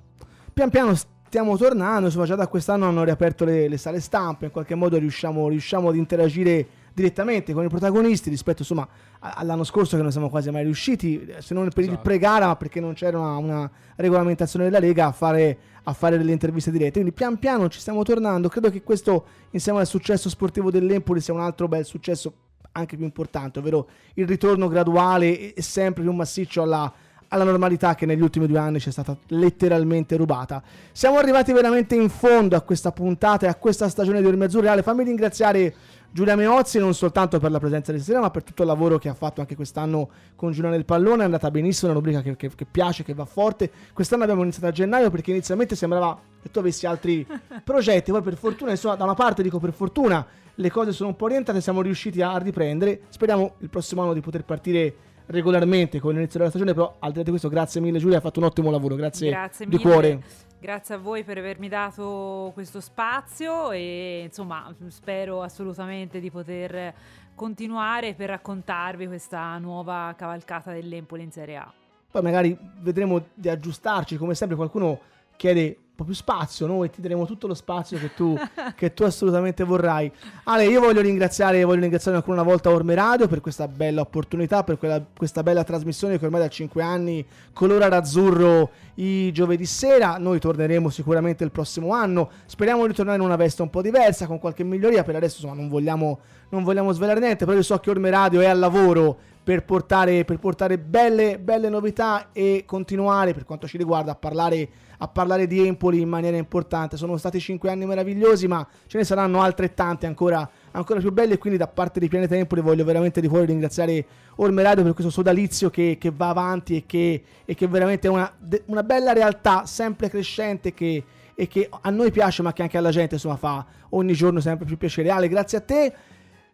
Pian piano stiamo tornando, insomma già da quest'anno hanno riaperto le, le sale stampe, in qualche modo riusciamo, riusciamo ad interagire direttamente con i protagonisti rispetto insomma all'anno scorso che non siamo quasi mai riusciti, se non per esatto. il pre-gara ma perché non c'era una, una regolamentazione della Lega a fare, a fare, delle interviste dirette. Quindi pian piano ci stiamo tornando, credo che questo insieme al successo sportivo dell'Empoli sia un altro bel successo anche più importante, ovvero il ritorno graduale e sempre più massiccio alla, alla normalità che negli ultimi due anni ci è stata letteralmente rubata. Siamo arrivati veramente in fondo a questa puntata e a questa stagione di Orme Azzurre. Fammi ringraziare Giulia Meozzi non soltanto per la presenza di stasera ma per tutto il lavoro che ha fatto anche quest'anno con Giulia nel pallone. È andata benissimo, è una rubrica che, che, che, piace, che va forte. Quest'anno abbiamo iniziato a gennaio perché inizialmente sembrava che tu avessi altri progetti. Poi per fortuna, insomma da una parte dico per fortuna le cose sono un po' orientate siamo riusciti a riprendere. Speriamo il prossimo anno di poter partire regolarmente con l'inizio della stagione però al di là di questo grazie mille Giulia, hai fatto un ottimo lavoro grazie, grazie di cuore Grazie a voi per avermi dato questo spazio e insomma spero assolutamente di poter continuare per raccontarvi questa nuova cavalcata dell'Empoli in Serie A. Poi magari vedremo di aggiustarci, come sempre qualcuno chiede po' più spazio, noi ti daremo tutto lo spazio che tu, che tu assolutamente vorrai. Ale, io voglio ringraziare, voglio ringraziare ancora una volta Orme Radio per questa bella opportunità, per quella, questa bella trasmissione che ormai da 5 anni colora d'azzurro i giovedì sera. Noi torneremo sicuramente il prossimo anno. Speriamo di tornare in una veste un po' diversa, con qualche miglioria. Per adesso insomma, non vogliamo, non vogliamo svelare niente, però io so che Orme Radio è al lavoro per portare, per portare belle, belle novità e continuare, per quanto ci riguarda, a parlare a parlare di Empoli in maniera importante. Sono stati cinque anni meravigliosi, ma ce ne saranno altrettante ancora, ancora più belle. E quindi, da parte di Pianeta Empoli, voglio veramente di cuore ringraziare Ormeradio per questo sodalizio che, che va avanti e che, e che veramente è una, una bella realtà sempre crescente che, e che a noi piace, ma che anche alla gente insomma fa ogni giorno sempre più piacere. Ale, grazie a te.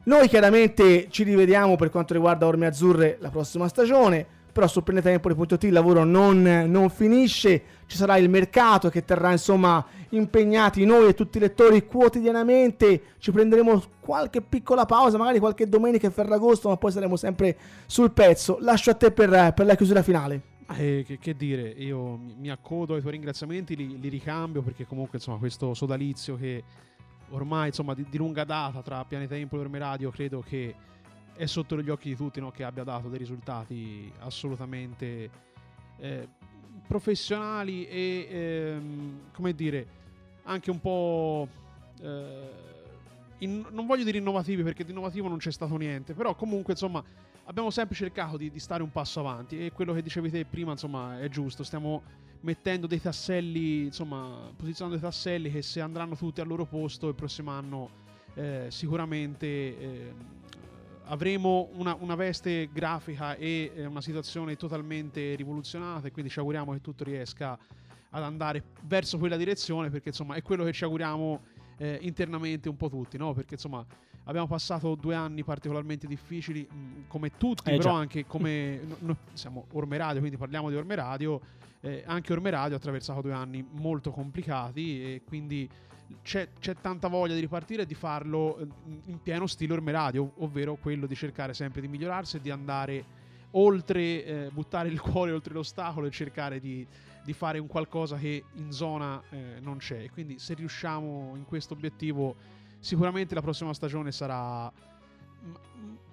Noi chiaramente ci rivediamo per quanto riguarda Orme Azzurre la prossima stagione però su planetempoli.it il lavoro non, non, finisce, ci sarà il mercato che terrà insomma impegnati noi e tutti i lettori quotidianamente, ci prenderemo qualche piccola pausa, magari qualche domenica e ferragosto, ma poi saremo sempre sul pezzo. Lascio a te per, per la chiusura finale. Eh, che, che, dire, io mi, accodo ai tuoi ringraziamenti, li, li, ricambio perché comunque insomma questo sodalizio che ormai insomma di, di lunga data tra Pianeta Empoli e Orme Radio credo che è sotto gli occhi di tutti no, che abbia dato dei risultati assolutamente eh, professionali e ehm, come dire anche un po' eh, in, non voglio dire innovativi perché di innovativo non c'è stato niente però comunque insomma abbiamo sempre cercato di, di, stare un passo avanti e quello che dicevi te prima insomma è giusto. Stiamo mettendo dei tasselli insomma posizionando dei tasselli che se andranno tutti al loro posto il prossimo anno eh, sicuramente eh, avremo una, una, veste grafica e eh, una situazione totalmente rivoluzionata e quindi ci auguriamo che tutto riesca ad andare verso quella direzione perché insomma è quello che ci auguriamo eh, internamente un po' tutti, no? Perché insomma abbiamo passato due anni particolarmente difficili mh, mm, come tutti, eh, però già. anche come no, siamo Orme Radio, quindi parliamo di Orme Radio, eh, anche Orme Radio ha attraversato due anni molto complicati e quindi c'è, c'è, tanta voglia di ripartire e di farlo eh, in pieno stile Orme Radio, ovvero quello di cercare sempre di migliorarsi e di andare oltre, eh, buttare il cuore oltre l'ostacolo e cercare di, di fare un qualcosa che in zona eh, non c'è. Quindi se riusciamo in questo obiettivo, sicuramente la prossima stagione sarà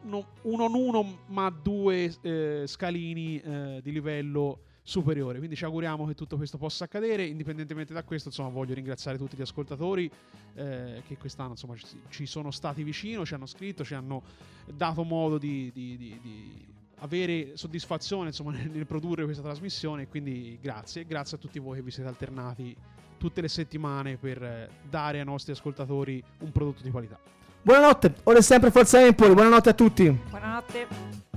no, uno in uno, ma due eh, scalini eh, di livello superiore. Quindi ci auguriamo che tutto questo possa accadere. Indipendentemente da questo, insomma, voglio ringraziare tutti gli ascoltatori eh, che quest'anno insomma, ci, sono stati vicino, ci hanno scritto, ci hanno dato modo di, di, di, di avere soddisfazione insomma, nel, nel, produrre questa trasmissione. Quindi grazie, grazie a tutti voi che vi siete alternati tutte le settimane per dare ai nostri ascoltatori un prodotto di qualità. Buonanotte, ora è sempre Forza Empoli, buonanotte a tutti. Buonanotte.